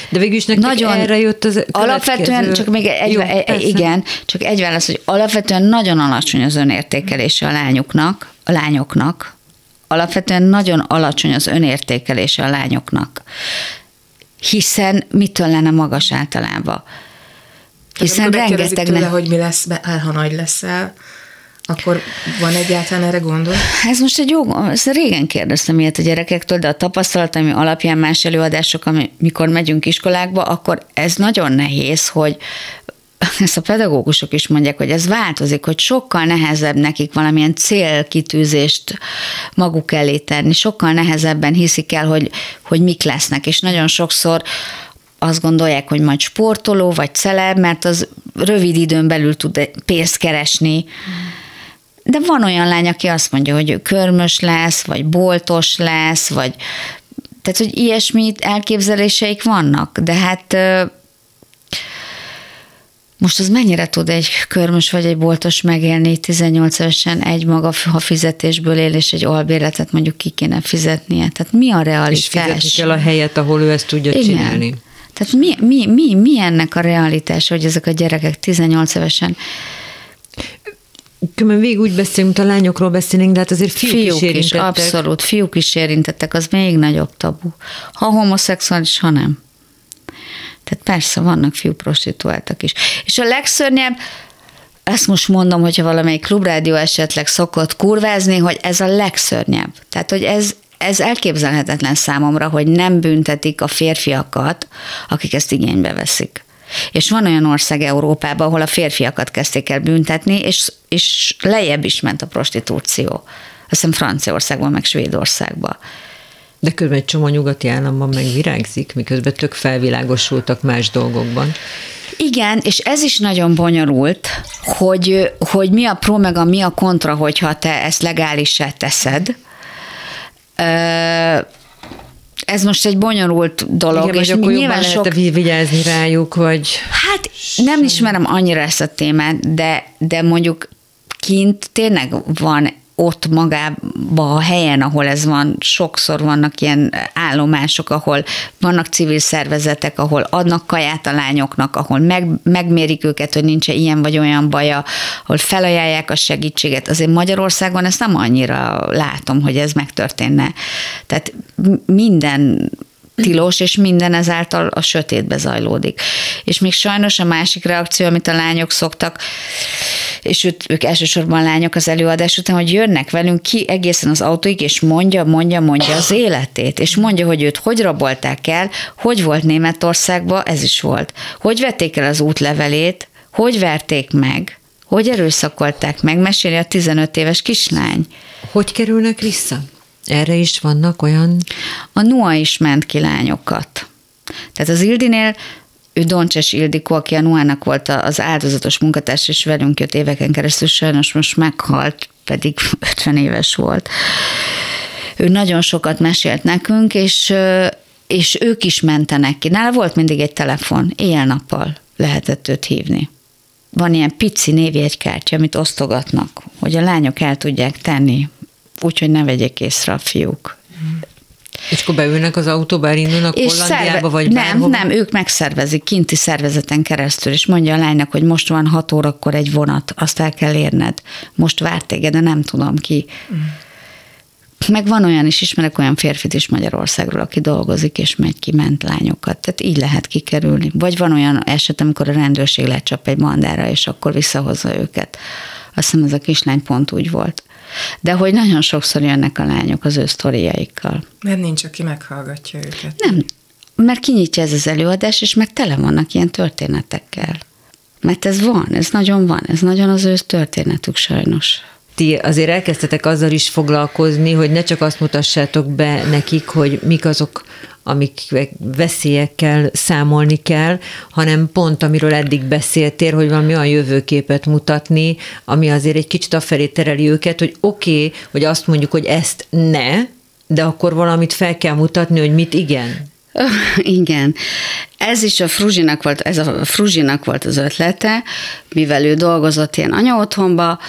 De végül is nagyon erre jött az Alapvetően, csak még egy, Jó, igen, csak egy válasz, hogy alapvetően nagyon alacsony az önértékelése a lányoknak, a lányoknak, alapvetően nagyon alacsony az önértékelése a lányoknak. Hiszen mitől lenne magas általában? Hiszen rengeteg... Tőle, hogy mi lesz, ha nagy leszel, akkor van egyáltalán erre gondol? Ez most egy jó, ezt régen kérdeztem ilyet a gyerekektől, de a tapasztalataim alapján más előadások, amikor megyünk iskolákba, akkor ez nagyon nehéz, hogy ezt a pedagógusok is mondják, hogy ez változik, hogy sokkal nehezebb nekik valamilyen célkitűzést maguk elé tenni, sokkal nehezebben hiszik el, hogy, hogy mik lesznek, és nagyon sokszor azt gondolják, hogy majd sportoló vagy celeb, mert az rövid időn belül tud pénzt keresni. De van olyan lány, aki azt mondja, hogy ő körmös lesz, vagy boltos lesz, vagy tehát, hogy ilyesmi elképzeléseik vannak, de hát most az mennyire tud egy körmös vagy egy boltos megélni 18 évesen egy maga ha fizetésből él, és egy albérletet mondjuk ki kéne fizetnie. Tehát mi a realitás? És fizetni kell a helyet, ahol ő ezt tudja Igen. csinálni. Tehát mi, mi, mi, mi ennek a realitás, hogy ezek a gyerekek 18 évesen Különben végig úgy beszélünk, a lányokról beszélünk, de hát azért fiúk, fiúk is érintettek. Is, abszolút, fiúk is érintettek, az még nagyobb tabu. Ha homoszexuális, ha nem. Tehát persze vannak fiú prostituáltak is. És a legszörnyebb, ezt most mondom, hogyha valamelyik klubrádió esetleg szokott kurvázni, hogy ez a legszörnyebb. Tehát, hogy ez, ez elképzelhetetlen számomra, hogy nem büntetik a férfiakat, akik ezt igénybe veszik. És van olyan ország Európában, ahol a férfiakat kezdték el büntetni, és, és lejjebb is ment a prostitúció. Azt hiszem Franciaországban, meg Svédországban. De körülbelül egy csomó nyugati államban meg virágzik, miközben tök felvilágosultak más dolgokban. Igen, és ez is nagyon bonyolult, hogy, hogy mi a pro meg a mi a kontra, hogyha te ezt legálisá teszed. Ez most egy bonyolult dolog, Igen, és akkor nyilván sok... vigyázni rájuk, vagy... Hát nem ismerem annyira ezt a témát, de, de mondjuk kint tényleg van ott magába a helyen, ahol ez van, sokszor vannak ilyen állomások, ahol vannak civil szervezetek, ahol adnak kaját a lányoknak, ahol meg, megmérik őket, hogy nincs ilyen vagy olyan baja, ahol felajánlják a segítséget. Azért Magyarországon ezt nem annyira látom, hogy ez megtörténne. Tehát minden tilos, és minden ezáltal a sötétbe zajlódik. És még sajnos a másik reakció, amit a lányok szoktak, és őt, ők elsősorban lányok az előadás után, hogy jönnek velünk ki egészen az autóig, és mondja, mondja, mondja az életét, és mondja, hogy őt hogy rabolták el, hogy volt Németországban, ez is volt. Hogy vették el az útlevelét, hogy verték meg, hogy erőszakolták meg, meséli a 15 éves kislány. Hogy kerülnek vissza? Erre is vannak olyan? A NUA is ment ki lányokat. Tehát az Ildinél ő Doncses Ildikó, aki a Nuának volt az áldozatos munkatárs, és velünk jött éveken keresztül, sajnos most meghalt, pedig 50 éves volt. Ő nagyon sokat mesélt nekünk, és, és ők is mentenek ki. Nála volt mindig egy telefon, éjjel-nappal lehetett őt hívni. Van ilyen pici névjegykártya, amit osztogatnak, hogy a lányok el tudják tenni úgyhogy ne vegyék észre a fiúk. És akkor beülnek az autóba, elindulnak és Hollandiába, szerve- vagy Nem, bárhova? nem, ők megszervezik kinti szervezeten keresztül, és mondja a lánynak, hogy most van hat órakor egy vonat, azt el kell érned. Most várt téged, de nem tudom ki. Mm. Meg van olyan is, ismerek olyan férfit is Magyarországról, aki dolgozik, és megy ki ment lányokat. Tehát így lehet kikerülni. Vagy van olyan eset, amikor a rendőrség lecsap egy mandára, és akkor visszahozza őket. Azt hiszem, ez a kislány pont úgy volt. De hogy nagyon sokszor jönnek a lányok az ő sztoriaikkal. Mert nincs, aki meghallgatja őket. Nem, mert kinyitja ez az előadás, és meg tele vannak ilyen történetekkel. Mert ez van, ez nagyon van, ez nagyon az ő történetük sajnos ti azért elkezdtetek azzal is foglalkozni, hogy ne csak azt mutassátok be nekik, hogy mik azok, amik veszélyekkel számolni kell, hanem pont amiről eddig beszéltél, hogy valami olyan jövőképet mutatni, ami azért egy kicsit afelé tereli őket, hogy oké, okay, hogy azt mondjuk, hogy ezt ne, de akkor valamit fel kell mutatni, hogy mit igen. Igen. Ez is a Fruzsinak volt, ez a Fruzsinak volt az ötlete, mivel ő dolgozott ilyen anyaotthonba,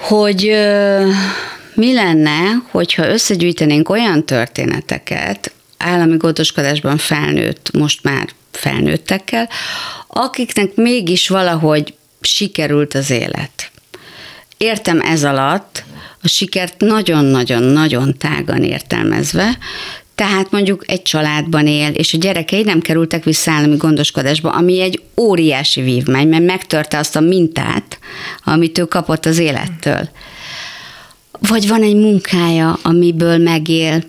hogy mi lenne, hogyha összegyűjtenénk olyan történeteket, állami gondoskodásban felnőtt, most már felnőttekkel, akiknek mégis valahogy sikerült az élet. Értem ez alatt a sikert nagyon-nagyon-nagyon tágan értelmezve, tehát mondjuk egy családban él, és a gyerekei nem kerültek vissza állami gondoskodásba, ami egy óriási vívmány, mert megtörte azt a mintát, amit ő kapott az élettől. Vagy van egy munkája, amiből megél,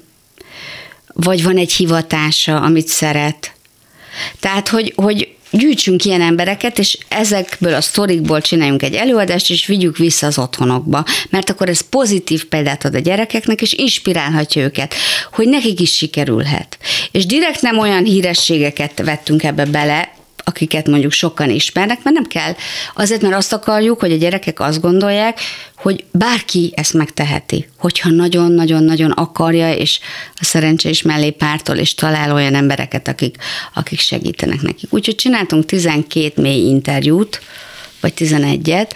vagy van egy hivatása, amit szeret. Tehát, hogy, hogy gyűjtsünk ilyen embereket, és ezekből a sztorikból csináljunk egy előadást, és vigyük vissza az otthonokba. Mert akkor ez pozitív példát ad a gyerekeknek, és inspirálhatja őket, hogy nekik is sikerülhet. És direkt nem olyan hírességeket vettünk ebbe bele, akiket mondjuk sokan ismernek, mert nem kell. Azért, mert azt akarjuk, hogy a gyerekek azt gondolják, hogy bárki ezt megteheti, hogyha nagyon-nagyon-nagyon akarja, és a szerencse is mellé pártol, és talál olyan embereket, akik, akik segítenek nekik. Úgyhogy csináltunk 12 mély interjút, vagy 11-et,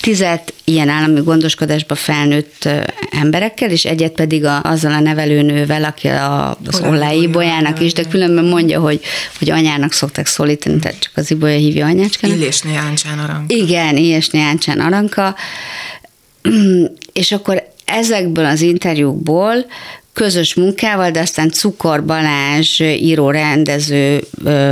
tizet ilyen állami gondoskodásba felnőtt emberekkel, és egyet pedig a, azzal a nevelőnővel, aki a, az Ollái Ibolyának is, de különben mondja, hogy, hogy anyának szokták szólítani, tehát csak az Ibolya hívja anyácskának. Illésné Áncsán Aranka. Igen, Illésné Áncsán Aranka. És akkor ezekből az interjúkból közös munkával, de aztán Cukor Balázs író-rendező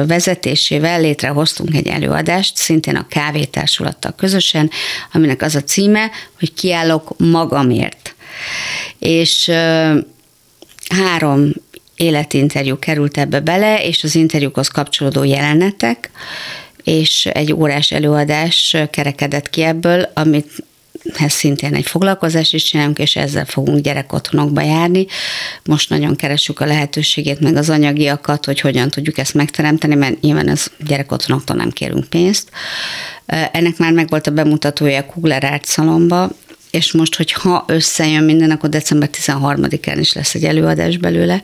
vezetésével létrehoztunk egy előadást, szintén a kávétársulattal közösen, aminek az a címe, hogy kiállok magamért. És három életinterjú került ebbe bele, és az interjúkhoz kapcsolódó jelenetek, és egy órás előadás kerekedett ki ebből, amit ez szintén egy foglalkozás is csinálunk, és ezzel fogunk gyerekotthonokba járni. Most nagyon keresünk a lehetőségét, meg az anyagiakat, hogy hogyan tudjuk ezt megteremteni, mert nyilván az gyerekotthonoktól nem kérünk pénzt. Ennek már megvolt a bemutatója a Kugler Art és most, hogy ha összejön minden, akkor december 13-án is lesz egy előadás belőle,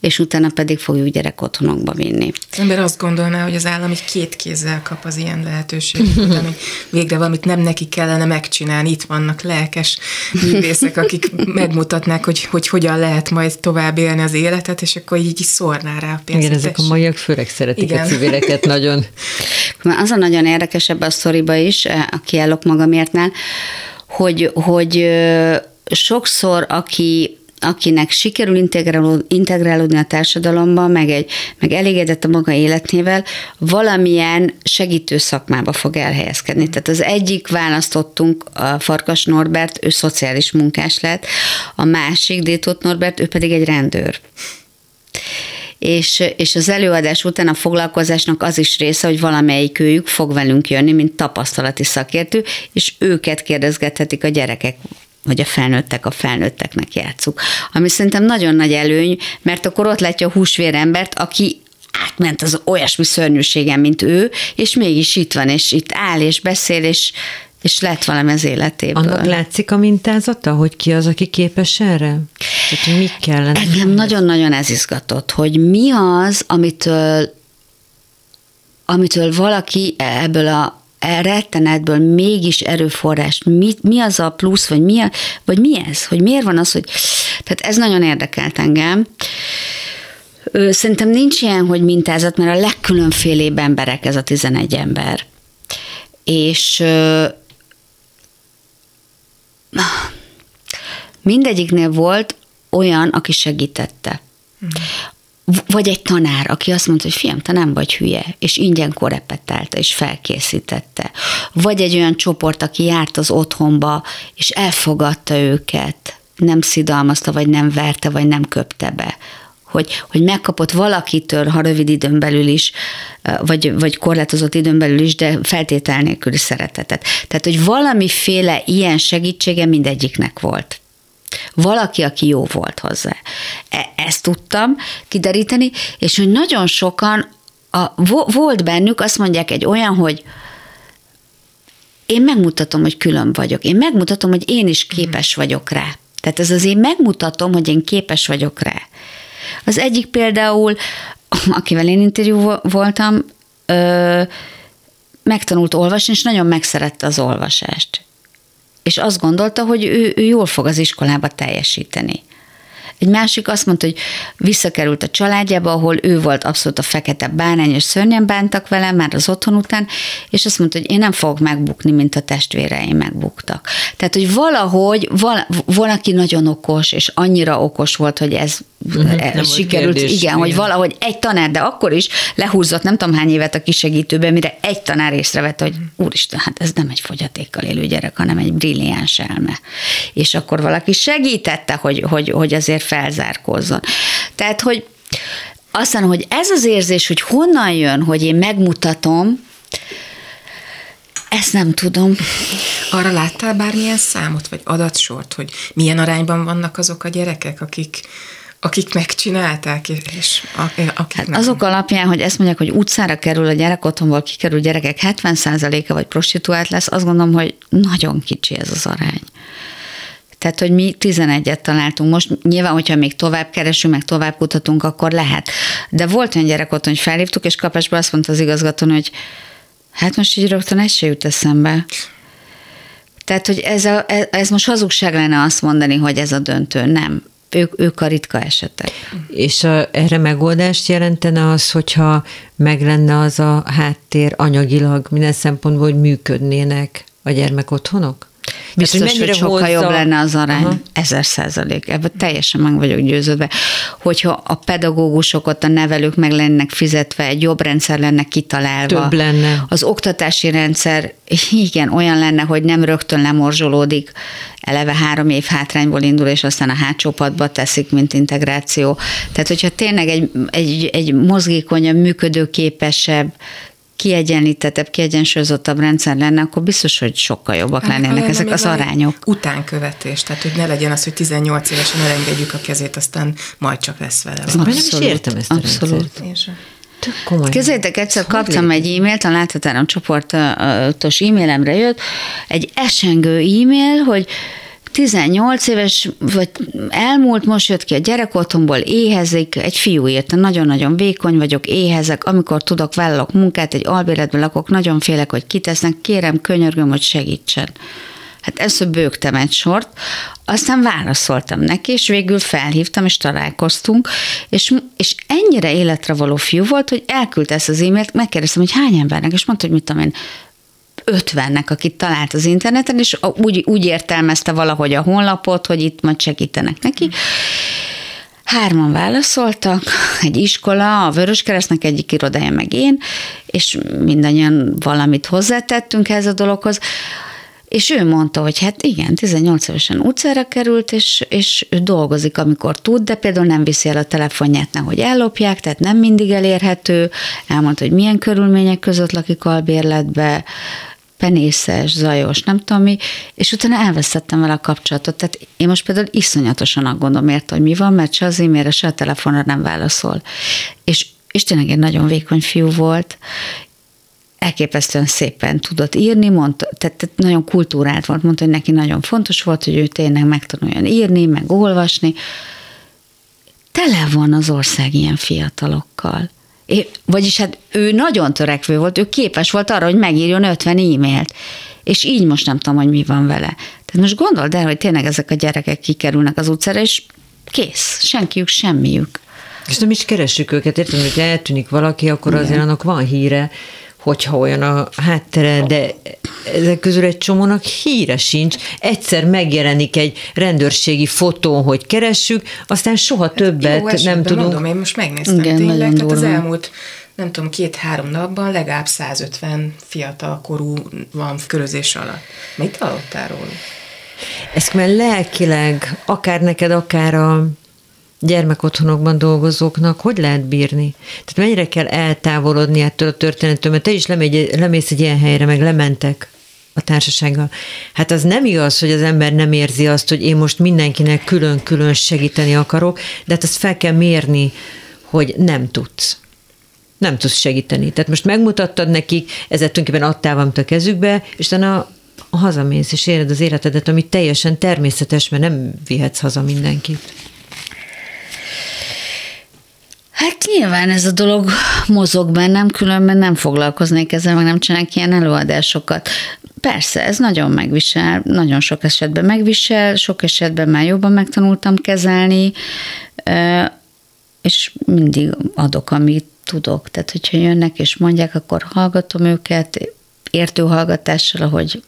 és utána pedig fogjuk gyerek otthonokba vinni. Az ember azt gondolná, hogy az állam egy két kézzel kap az ilyen lehetőséget, hogy végre valamit nem neki kellene megcsinálni. Itt vannak lelkes művészek, akik megmutatnák, hogy, hogy hogyan lehet majd tovább élni az életet, és akkor így, így szórná rá a pénzt. Igen, ezek a maiak főleg szeretik Igen. a civileket nagyon. Az a nagyon érdekes ebbe a sztoriba is, a kiállok magamértnál, hogy, hogy sokszor, aki akinek sikerül integrálódni a társadalomba, meg, egy, meg elégedett a maga életével, valamilyen segítő szakmába fog elhelyezkedni. Tehát az egyik választottunk, a Farkas Norbert, ő szociális munkás lett, a másik, Détót Norbert, ő pedig egy rendőr és, és az előadás után a foglalkozásnak az is része, hogy valamelyik őjük fog velünk jönni, mint tapasztalati szakértő, és őket kérdezgethetik a gyerekek vagy a felnőttek a felnőtteknek játszuk. Ami szerintem nagyon nagy előny, mert akkor ott látja a húsvér embert, aki átment az olyasmi szörnyűségen, mint ő, és mégis itt van, és itt áll, és beszél, és és lett valami az életéből. Annak látszik a mintázata, hogy ki az, aki képes erre? Tehát, hogy mi kellene? Engem nagyon-nagyon ez izgatott, hogy mi az, amitől, amitől valaki ebből a rettenetből mégis erőforrás, mi, mi az a plusz, vagy mi, a, vagy mi ez, hogy miért van az, hogy... Tehát ez nagyon érdekelt engem. Szerintem nincs ilyen, hogy mintázat, mert a legkülönfélébb emberek ez a 11 ember. És mindegyiknél volt olyan, aki segítette. Vagy egy tanár, aki azt mondta, hogy fiam, te nem vagy hülye, és ingyen korepetálta, és felkészítette. Vagy egy olyan csoport, aki járt az otthonba, és elfogadta őket, nem szidalmazta, vagy nem verte, vagy nem köpte be, hogy, hogy megkapott valakitől, ha rövid időn belül is, vagy, vagy korlátozott időn belül is, de feltétel nélküli szeretetet. Tehát, hogy valamiféle ilyen segítsége mindegyiknek volt. Valaki, aki jó volt hozzá. E, ezt tudtam kideríteni, és hogy nagyon sokan a, volt bennük, azt mondják egy olyan, hogy én megmutatom, hogy külön vagyok. Én megmutatom, hogy én is képes vagyok rá. Tehát ez az én megmutatom, hogy én képes vagyok rá. Az egyik például, akivel én interjú voltam, ö, megtanult olvasni, és nagyon megszerette az olvasást. És azt gondolta, hogy ő, ő jól fog az iskolába teljesíteni. Egy másik azt mondta, hogy visszakerült a családjába, ahol ő volt abszolút a fekete bárány, és szörnyen bántak vele már az otthon után, és azt mondta, hogy én nem fogok megbukni, mint a testvéreim megbuktak. Tehát, hogy valahogy val- valaki nagyon okos, és annyira okos volt, hogy ez uh-huh, sikerült, kérdés, igen, igen, hogy valahogy egy tanár, de akkor is lehúzott nem tudom hány évet a kisegítőben, mire egy tanár észrevette, hogy úristen, hát ez nem egy fogyatékkal élő gyerek, hanem egy brilliáns elme. És akkor valaki segítette, hogy, hogy, hogy azért felzárkózzon. Tehát, hogy aztán, hogy ez az érzés, hogy honnan jön, hogy én megmutatom, ezt nem tudom. Arra láttál bármilyen számot, vagy adatsort, hogy milyen arányban vannak azok a gyerekek, akik akik megcsinálták, és akik hát nem. Azok alapján, hogy ezt mondják, hogy utcára kerül a gyerek, otthonból kikerül gyerekek 70%-a vagy prostituált lesz, azt gondolom, hogy nagyon kicsi ez az arány. Tehát, hogy mi 11-et találtunk. Most nyilván, hogyha még tovább keresünk, meg tovább kutatunk, akkor lehet. De volt olyan gyerek otthon, hogy felhívtuk, és kapásban azt mondta az igazgató, hogy hát most így rögtön ez se jut eszembe. Tehát, hogy ez, a, ez most hazugság lenne azt mondani, hogy ez a döntő. Nem ők, ők a ritka esetek. És a, erre megoldást jelentene az, hogyha meg lenne az a háttér anyagilag minden szempontból, hogy működnének a gyermekotthonok? Biztos, hogy, hogy sokkal hozza... jobb lenne az arány, Aha. ezer százalék. Ebben teljesen meg vagyok győződve. Hogyha a pedagógusok ott, a nevelők meg lennek fizetve, egy jobb rendszer lenne kitalálva. Több lenne. Az oktatási rendszer, igen, olyan lenne, hogy nem rögtön lemorzsolódik, eleve három év hátrányból indul, és aztán a hátsó padba teszik, mint integráció. Tehát, hogyha tényleg egy, egy, egy mozgékonyabb, működőképesebb, kiegyenlítettebb, kiegyensúlyozottabb rendszer lenne, akkor biztos, hogy sokkal jobbak hát, lennének ezek az arányok. Utánkövetés, tehát hogy ne legyen az, hogy 18 évesen elengedjük a kezét, aztán majd csak lesz vele. Abszolút, nem is értem ezt Abszolút. a Kezdjétek, egyszer kaptam egy e-mailt, a láthatáron csoportos e-mailemre jött, egy esengő e-mail, hogy 18 éves, vagy elmúlt, most jött ki a gyerek otthonból, éhezik, egy fiú írta, nagyon-nagyon vékony vagyok, éhezek, amikor tudok, vállalok munkát, egy albéletben lakok, nagyon félek, hogy kitesznek, kérem, könyörgöm, hogy segítsen. Hát ezt bőgtem egy sort, aztán válaszoltam neki, és végül felhívtam, és találkoztunk, és, és ennyire életre való fiú volt, hogy elküldte ezt az e-mailt, megkérdeztem, hogy hány embernek, és mondta, hogy mit tudom én, ötvennek, akit talált az interneten, és úgy, úgy értelmezte valahogy a honlapot, hogy itt majd segítenek neki. Hárman válaszoltak, egy iskola, a Vöröskeresztnek egyik irodája, meg én, és mindannyian valamit hozzátettünk ez a dologhoz. És ő mondta, hogy hát igen, 18 évesen utcára került, és, és ő dolgozik, amikor tud, de például nem viszi el a telefonját, nehogy ellopják, tehát nem mindig elérhető. Elmondta, hogy milyen körülmények között lakik albérletbe, penészes, zajos, nem tudom mi, és utána elvesztettem vele a kapcsolatot. Tehát én most például iszonyatosan aggódom érte, hogy mi van, mert se az e-mailre, se a telefonra nem válaszol. És, és tényleg egy nagyon vékony fiú volt, elképesztően szépen tudott írni, mondta, tehát, tehát nagyon kultúrált volt, mondta, hogy neki nagyon fontos volt, hogy ő tényleg megtanuljon írni, meg olvasni. Tele van az ország ilyen fiatalokkal. Vagyis hát ő nagyon törekvő volt, ő képes volt arra, hogy megírjon 50 e-mailt. És így most nem tudom, hogy mi van vele. Tehát most gondold el, hogy tényleg ezek a gyerekek kikerülnek az utcára, és kész, senkiük, semmiük. És nem is keressük őket, értem, hogy eltűnik valaki, akkor Igen. azért annak van híre, hogyha olyan a háttere, de ezek közül egy csomónak híre sincs. Egyszer megjelenik egy rendőrségi fotó, hogy keressük, aztán soha többet Jó, nem tudunk. Mondom, én most megnéztem Igen, tényleg, tehát az elmúlt nem tudom, két-három napban legalább 150 fiatal korú van körözés alatt. Mit hallottál róla? Ezt már lelkileg, akár neked, akár a gyermekotthonokban dolgozóknak hogy lehet bírni? Tehát mennyire kell eltávolodni ettől a történettől, mert te is lemegy, lemész egy ilyen helyre, meg lementek a társasággal. Hát az nem igaz, hogy az ember nem érzi azt, hogy én most mindenkinek külön-külön segíteni akarok, de hát azt fel kell mérni, hogy nem tudsz. Nem tudsz segíteni. Tehát most megmutattad nekik, ezzel tulajdonképpen adtál valamit a kezükbe, és utána hazamész, és éred az életedet, ami teljesen természetes, mert nem vihetsz haza mindenkit. Hát nyilván ez a dolog mozog bennem, különben nem foglalkoznék ezzel, meg nem csinálok ilyen előadásokat. Persze, ez nagyon megvisel, nagyon sok esetben megvisel, sok esetben már jobban megtanultam kezelni, és mindig adok, amit tudok. Tehát, hogyha jönnek és mondják, akkor hallgatom őket, értő hallgatással, ahogy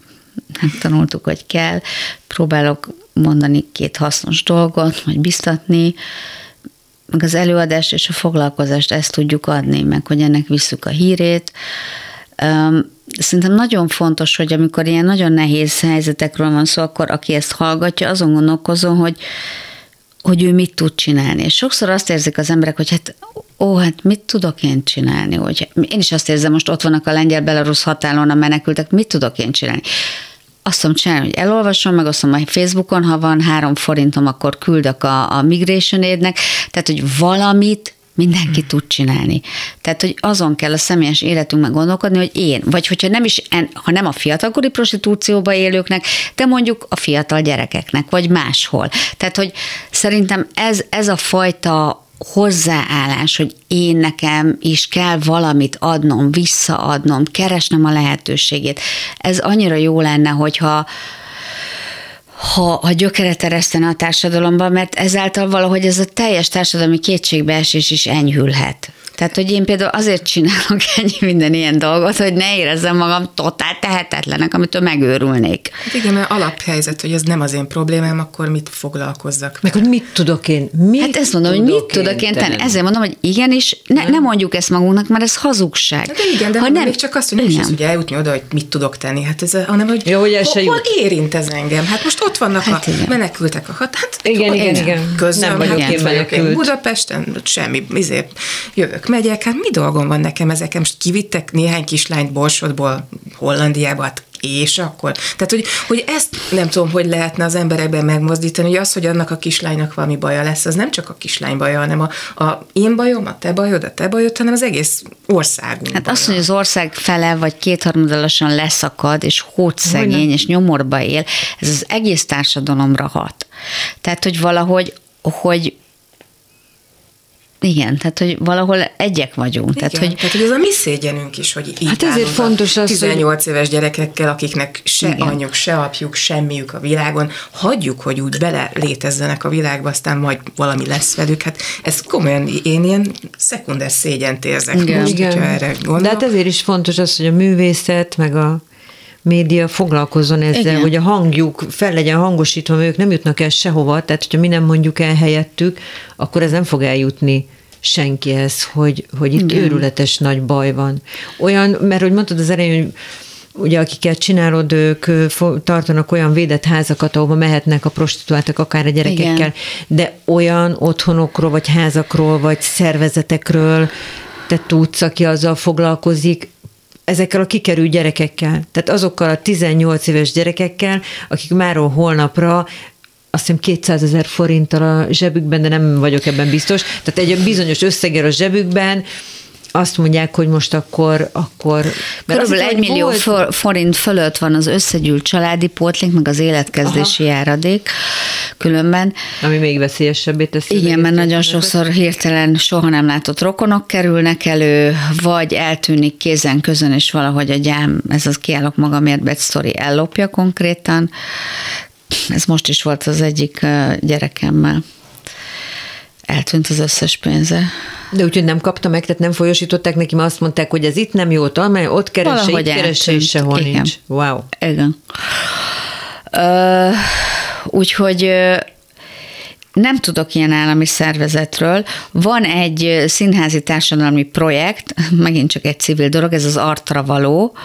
megtanultuk, hogy kell. Próbálok mondani két hasznos dolgot, vagy biztatni, meg az előadást és a foglalkozást ezt tudjuk adni, meg hogy ennek visszük a hírét. Szerintem nagyon fontos, hogy amikor ilyen nagyon nehéz helyzetekről van szó, akkor aki ezt hallgatja, azon gondolkozom, hogy hogy ő mit tud csinálni. És sokszor azt érzik az emberek, hogy hát ó, hát mit tudok én csinálni? Hogy én is azt érzem, most ott vannak a lengyel-belarusz határon a menekültek, mit tudok én csinálni? Azt tudom csinálni, hogy elolvasom, meg azt mondom, hogy Facebookon, ha van három forintom, akkor küldök a, a Migration Aid-nek, tehát, hogy valamit mindenki hmm. tud csinálni. Tehát, hogy azon kell a személyes életünkben gondolkodni, hogy én, vagy hogyha nem is, ha nem a fiatalkori prostitúcióba élőknek, de mondjuk a fiatal gyerekeknek, vagy máshol. Tehát, hogy szerintem ez, ez a fajta hozzáállás, hogy én nekem is kell valamit adnom, visszaadnom, keresnem a lehetőségét. Ez annyira jó lenne, hogyha ha, ha gyökeret eresztene a társadalomban, mert ezáltal valahogy ez a teljes társadalmi kétségbeesés is enyhülhet. Tehát, hogy én például azért csinálok ennyi minden ilyen dolgot, hogy ne érezzem magam totál tehetetlenek, amitől megőrülnék. Hát igen, mert alaphelyzet, hogy ez nem az én problémám, akkor mit foglalkozzak? Meg hogy mit tudok én? Mit hát ezt mondom, hogy mit tudok én tenni. Ezért mondom, hogy igenis, ne, ne mondjuk ezt magunknak, mert ez hazugság. De igen, de ha nem, még csak azt, hogy nem is az, hogy eljutni oda, hogy mit tudok tenni, hát ez, hanem hogy, Jó, hogy ez hol, hol érint ez engem? Hát most ott vannak hát a igen. menekültek a hat, hát igen, igen, igen. Közben nem vagyok, én vagyok én Budapesten, semmi, izért jövök megyek, hát mi dolgom van nekem ezek? Most kivittek néhány kislányt Borsodból Hollandiába, hát és akkor. Tehát, hogy, hogy ezt nem tudom, hogy lehetne az emberekben megmozdítani, hogy az, hogy annak a kislánynak valami baja lesz, az nem csak a kislány baja, hanem a, a én bajom, a te bajod, a te bajod, hanem az egész országunk Hát baja. azt, hogy az ország fele vagy kétharmadalasan leszakad, és szegény, és nyomorba él, ez az egész társadalomra hat. Tehát, hogy valahogy, hogy igen, tehát hogy valahol egyek vagyunk. Igen, tehát, hogy, tehát, hogy ez a mi szégyenünk is, hogy így hát ezért fontos az, 18 hogy... éves gyerekekkel, akiknek se Igen. anyjuk, se apjuk, semmiük a világon, hagyjuk, hogy úgy bele létezzenek a világba, aztán majd valami lesz velük. Hát ez komolyan, én ilyen szekunder szégyent érzek Igen. most, Igen. erre gondolok. De hát ezért is fontos az, hogy a művészet, meg a média foglalkozzon ezzel, Igen. hogy a hangjuk fel legyen hangosítva, mert ők nem jutnak el sehova, tehát hogyha mi nem mondjuk el helyettük, akkor ez nem fog eljutni senkihez, hogy, hogy itt Igen. őrületes nagy baj van. Olyan, mert hogy mondtad az elején, hogy ugye akiket csinálod, ők tartanak olyan védett házakat, ahova mehetnek a prostituáltak akár a gyerekekkel, Igen. de olyan otthonokról, vagy házakról, vagy szervezetekről te tudsz, aki azzal foglalkozik, ezekkel a kikerült gyerekekkel, tehát azokkal a 18 éves gyerekekkel, akik máról holnapra azt hiszem 200 ezer forinttal a zsebükben, de nem vagyok ebben biztos. Tehát egy bizonyos összeggel a zsebükben, azt mondják, hogy most akkor... akkor Körülbelül egy millió volt... forint fölött van az összegyűlt családi pótlék, meg az életkezdési Aha. járadék különben. Ami még veszélyesebbé teszi. Igen, mert nagyon sokszor hirtelen soha nem látott rokonok kerülnek elő, vagy eltűnik kézen közön, és valahogy a gyám, ez az kiállok magamért, bet sztori ellopja konkrétan. Ez most is volt az egyik gyerekemmel. Eltűnt az összes pénze. De úgyhogy nem kapta meg, tehát nem folyosították neki, mert azt mondták, hogy ez itt nem jó talán, ott keresse, Valahogy itt keresse, és sehol Igen. nincs. Wow. Igen. Uh, úgyhogy nem tudok ilyen állami szervezetről. Van egy színházi társadalmi projekt, megint csak egy civil dolog, ez az Artra való,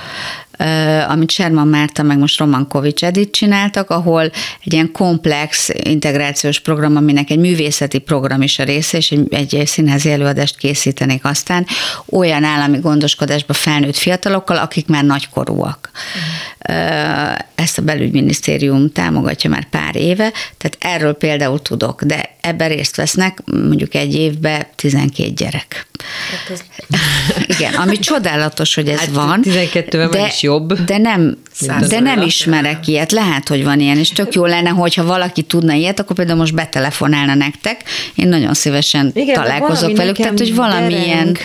amit Sherman Márta meg most Roman Kovics Edith csináltak, ahol egy ilyen komplex integrációs program, aminek egy művészeti program is a része, és egy, egy színházi előadást készítenék aztán olyan állami gondoskodásba felnőtt fiatalokkal, akik már nagykorúak. Ezt a belügyminisztérium támogatja már pár éve, tehát erről például tudok, de ebben részt vesznek mondjuk egy évben 12 gyerek. Hát ez... Igen, ami csodálatos, hogy ez hát van. 12 de, is jobb. De nem, de nem ismerek ilyet. Lehet, hogy van ilyen, és tök jó lenne, hogyha valaki tudna ilyet, akkor például most betelefonálna nektek. Én nagyon szívesen Igen, találkozok velük, tehát hogy valamilyen... Dereng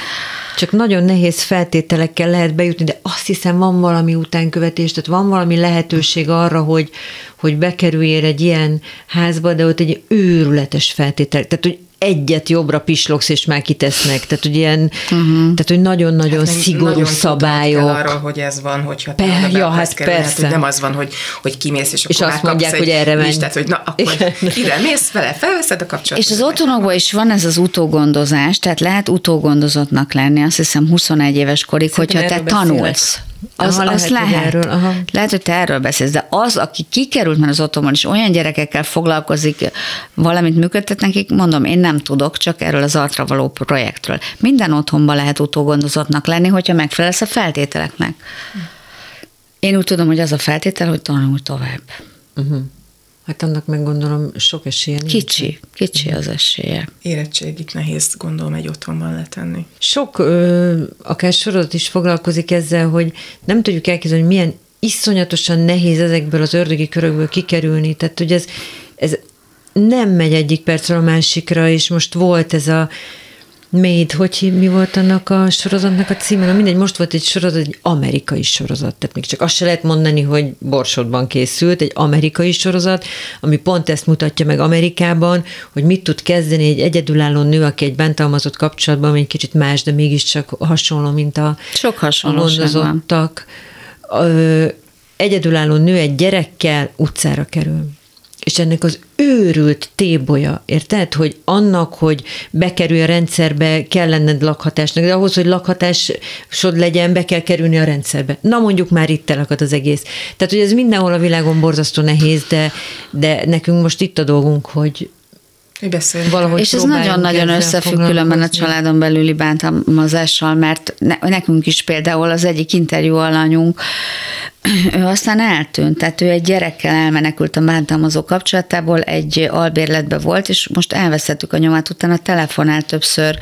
csak nagyon nehéz feltételekkel lehet bejutni, de azt hiszem van valami utánkövetés, tehát van valami lehetőség arra, hogy, hogy bekerüljél egy ilyen házba, de ott egy őrületes feltétel. Tehát, hogy egyet jobbra pislogsz, és már kitesznek. Tehát, hogy ilyen, uh-huh. tehát, hogy nagyon-nagyon hát szigorú nagyon szabályok. Kell arról, hogy ez van, hogyha te per, ja, hát kerül, persze. Hát, hogy nem az van, hogy, hogy kimész, és, és azt mondják, hogy erre menj. Tehát, hogy na, akkor ide mész vele, felveszed a kapcsolatot. És az otthonokban is van ez az utógondozás, tehát lehet utógondozottnak lenni, azt hiszem 21 éves korig, Szerintem hogyha te tanulsz. Beszélek. Az, aha, az lehet. lehet. Erről, aha. Lehet, hogy te erről beszélsz, de az, aki kikerült már az otthonban, és olyan gyerekekkel foglalkozik, valamit működtet nekik, mondom, én nem tudok, csak erről az artra való projektről. Minden otthonban lehet utógondozottnak lenni, hogyha megfelelsz a feltételeknek. Én úgy tudom, hogy az a feltétel, hogy tanulj tovább. Uh-huh. Hát annak meg gondolom sok esélye nincs. Kicsi, kicsi az esélye. Érettségit nehéz gondolom egy otthonban letenni. Sok, ö, akár sorozat is foglalkozik ezzel, hogy nem tudjuk elképzelni, hogy milyen iszonyatosan nehéz ezekből az ördögi körökből kikerülni. Tehát, hogy ez, ez nem megy egyik percről a másikra, és most volt ez a Made, hogy mi volt annak a sorozatnak a címe? Na mindegy, most volt egy sorozat, egy amerikai sorozat, tehát még csak azt se lehet mondani, hogy Borsodban készült, egy amerikai sorozat, ami pont ezt mutatja meg Amerikában, hogy mit tud kezdeni egy egyedülálló nő, aki egy bántalmazott kapcsolatban, ami egy kicsit más, de mégiscsak hasonló, mint a Sok hasonlóság Egyedülálló nő egy gyerekkel utcára kerül és ennek az őrült tébolya, érted? Hogy annak, hogy bekerülj a rendszerbe, kell lenned lakhatásnak, de ahhoz, hogy lakhatásod legyen, be kell kerülni a rendszerbe. Na mondjuk már itt elakad az egész. Tehát, hogy ez mindenhol a világon borzasztó nehéz, de, de nekünk most itt a dolgunk, hogy, Valahogy és ez nagyon-nagyon összefügg különben a családon belüli bántalmazással, mert nekünk is például az egyik interjú alanyunk, ő aztán eltűnt, tehát ő egy gyerekkel elmenekült a bántalmazó kapcsolatából, egy albérletbe volt, és most elveszettük a nyomát, utána telefonál többször,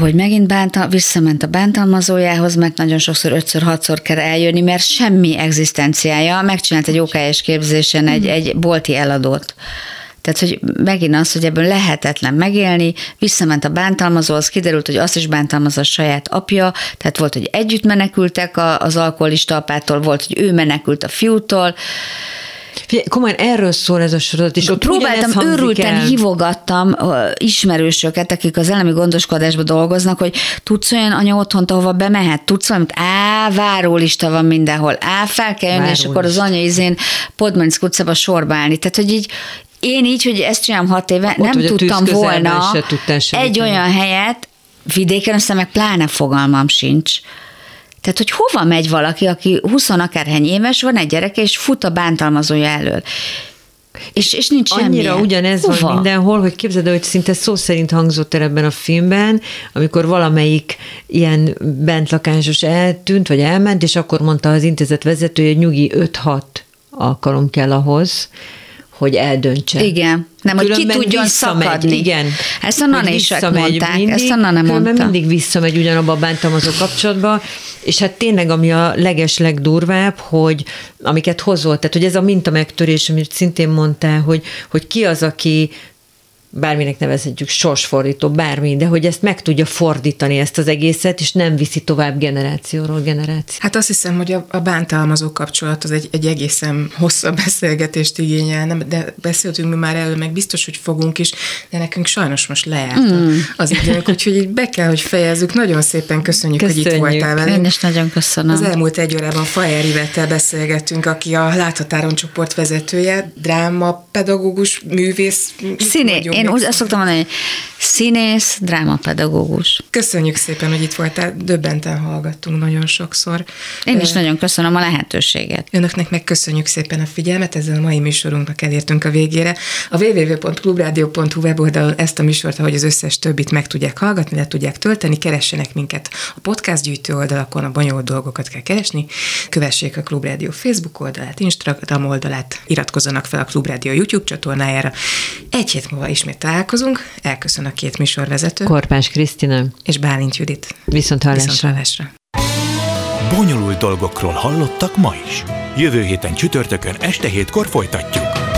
hogy megint bánta, visszament a bántalmazójához, mert nagyon sokszor ötször-hatszor kell eljönni, mert semmi egzisztenciája, megcsinált egy OKS képzésen egy, egy bolti eladót tehát, hogy megint az, hogy ebből lehetetlen megélni, visszament a bántalmazóhoz, kiderült, hogy azt is bántalmazza a saját apja, tehát volt, hogy együtt menekültek az alkoholista apától, volt, hogy ő menekült a fiútól, Figyelj, komolyan erről szól ez a sorozat, és ott Próbáltam, őrülten el. hívogattam ismerősöket, akik az elemi gondoskodásban dolgoznak, hogy tudsz olyan anya otthont, ahova bemehet, tudsz valamit, á, várólista van mindenhol, á, fel kell jönni, és akkor az anya izén Podmanic utcába sorba állni. Tehát, hogy így én így, hogy ezt csinálom hat éve, Ott, nem tudtam volna egy olyan helyet, vidéken aztán meg pláne fogalmam sincs. Tehát, hogy hova megy valaki, aki 20 akárhány éves, van egy gyereke, és fut a bántalmazója elől. És, és nincs Annyira semmi. ugyanez Hova? van mindenhol, hogy képzeld hogy szinte szó szerint hangzott el ebben a filmben, amikor valamelyik ilyen bentlakásos eltűnt, vagy elment, és akkor mondta az intézet vezetője, hogy nyugi 5-6 alkalom kell ahhoz, hogy eldöntse. Igen. Nem, hogy ki tudjon szakadni. Igen. Ezt a nanisek mondták, mindig, ezt a nane mondta. mindig visszamegy ugyanabba a bántalmazó kapcsolatba, és hát tényleg ami a leges legdurvább, hogy amiket hozott, tehát hogy ez a minta megtörés, amit szintén mondtál, hogy, hogy ki az, aki bárminek nevezhetjük, sorsfordító, bármi, de hogy ezt meg tudja fordítani ezt az egészet, és nem viszi tovább generációról generáció. Hát azt hiszem, hogy a, a bántalmazó kapcsolat az egy, egy egészen hosszabb beszélgetést igényel, nem, de beszéltünk mi már elő, meg biztos, hogy fogunk is, de nekünk sajnos most lejárt mm. az időnk, úgyhogy így be kell, hogy fejezzük. Nagyon szépen köszönjük, köszönjük. hogy itt voltál velünk. Én is nagyon köszönöm. Az elmúlt egy órában Fajer Ivettel beszélgettünk, aki a Láthatáron csoport vezetője, dráma, pedagógus, művész. Színé, én úgy azt szoktam mondani, hogy színész, drámapedagógus. Köszönjük szépen, hogy itt voltál, döbbenten hallgattunk nagyon sokszor. Én is nagyon köszönöm a lehetőséget. Önöknek meg köszönjük szépen a figyelmet, ezzel a mai műsorunknak elértünk a végére. A www.clubradio.hu weboldalon ezt a műsort, ahogy az összes többit meg tudják hallgatni, le tudják tölteni, keressenek minket a podcast gyűjtő oldalakon, a bonyolult dolgokat kell keresni, kövessék a Klubrádió Facebook oldalát, Instagram oldalát, iratkozzanak fel a Klubrádió YouTube csatornájára. Egy hét múlva ismét találkozunk. Elköszön a két műsorvezető. Korpás Krisztina. És Bálint Judit. Viszont hallásra. Viszont hallásra. Bonyolult dolgokról hallottak ma is. Jövő héten csütörtökön este hétkor folytatjuk.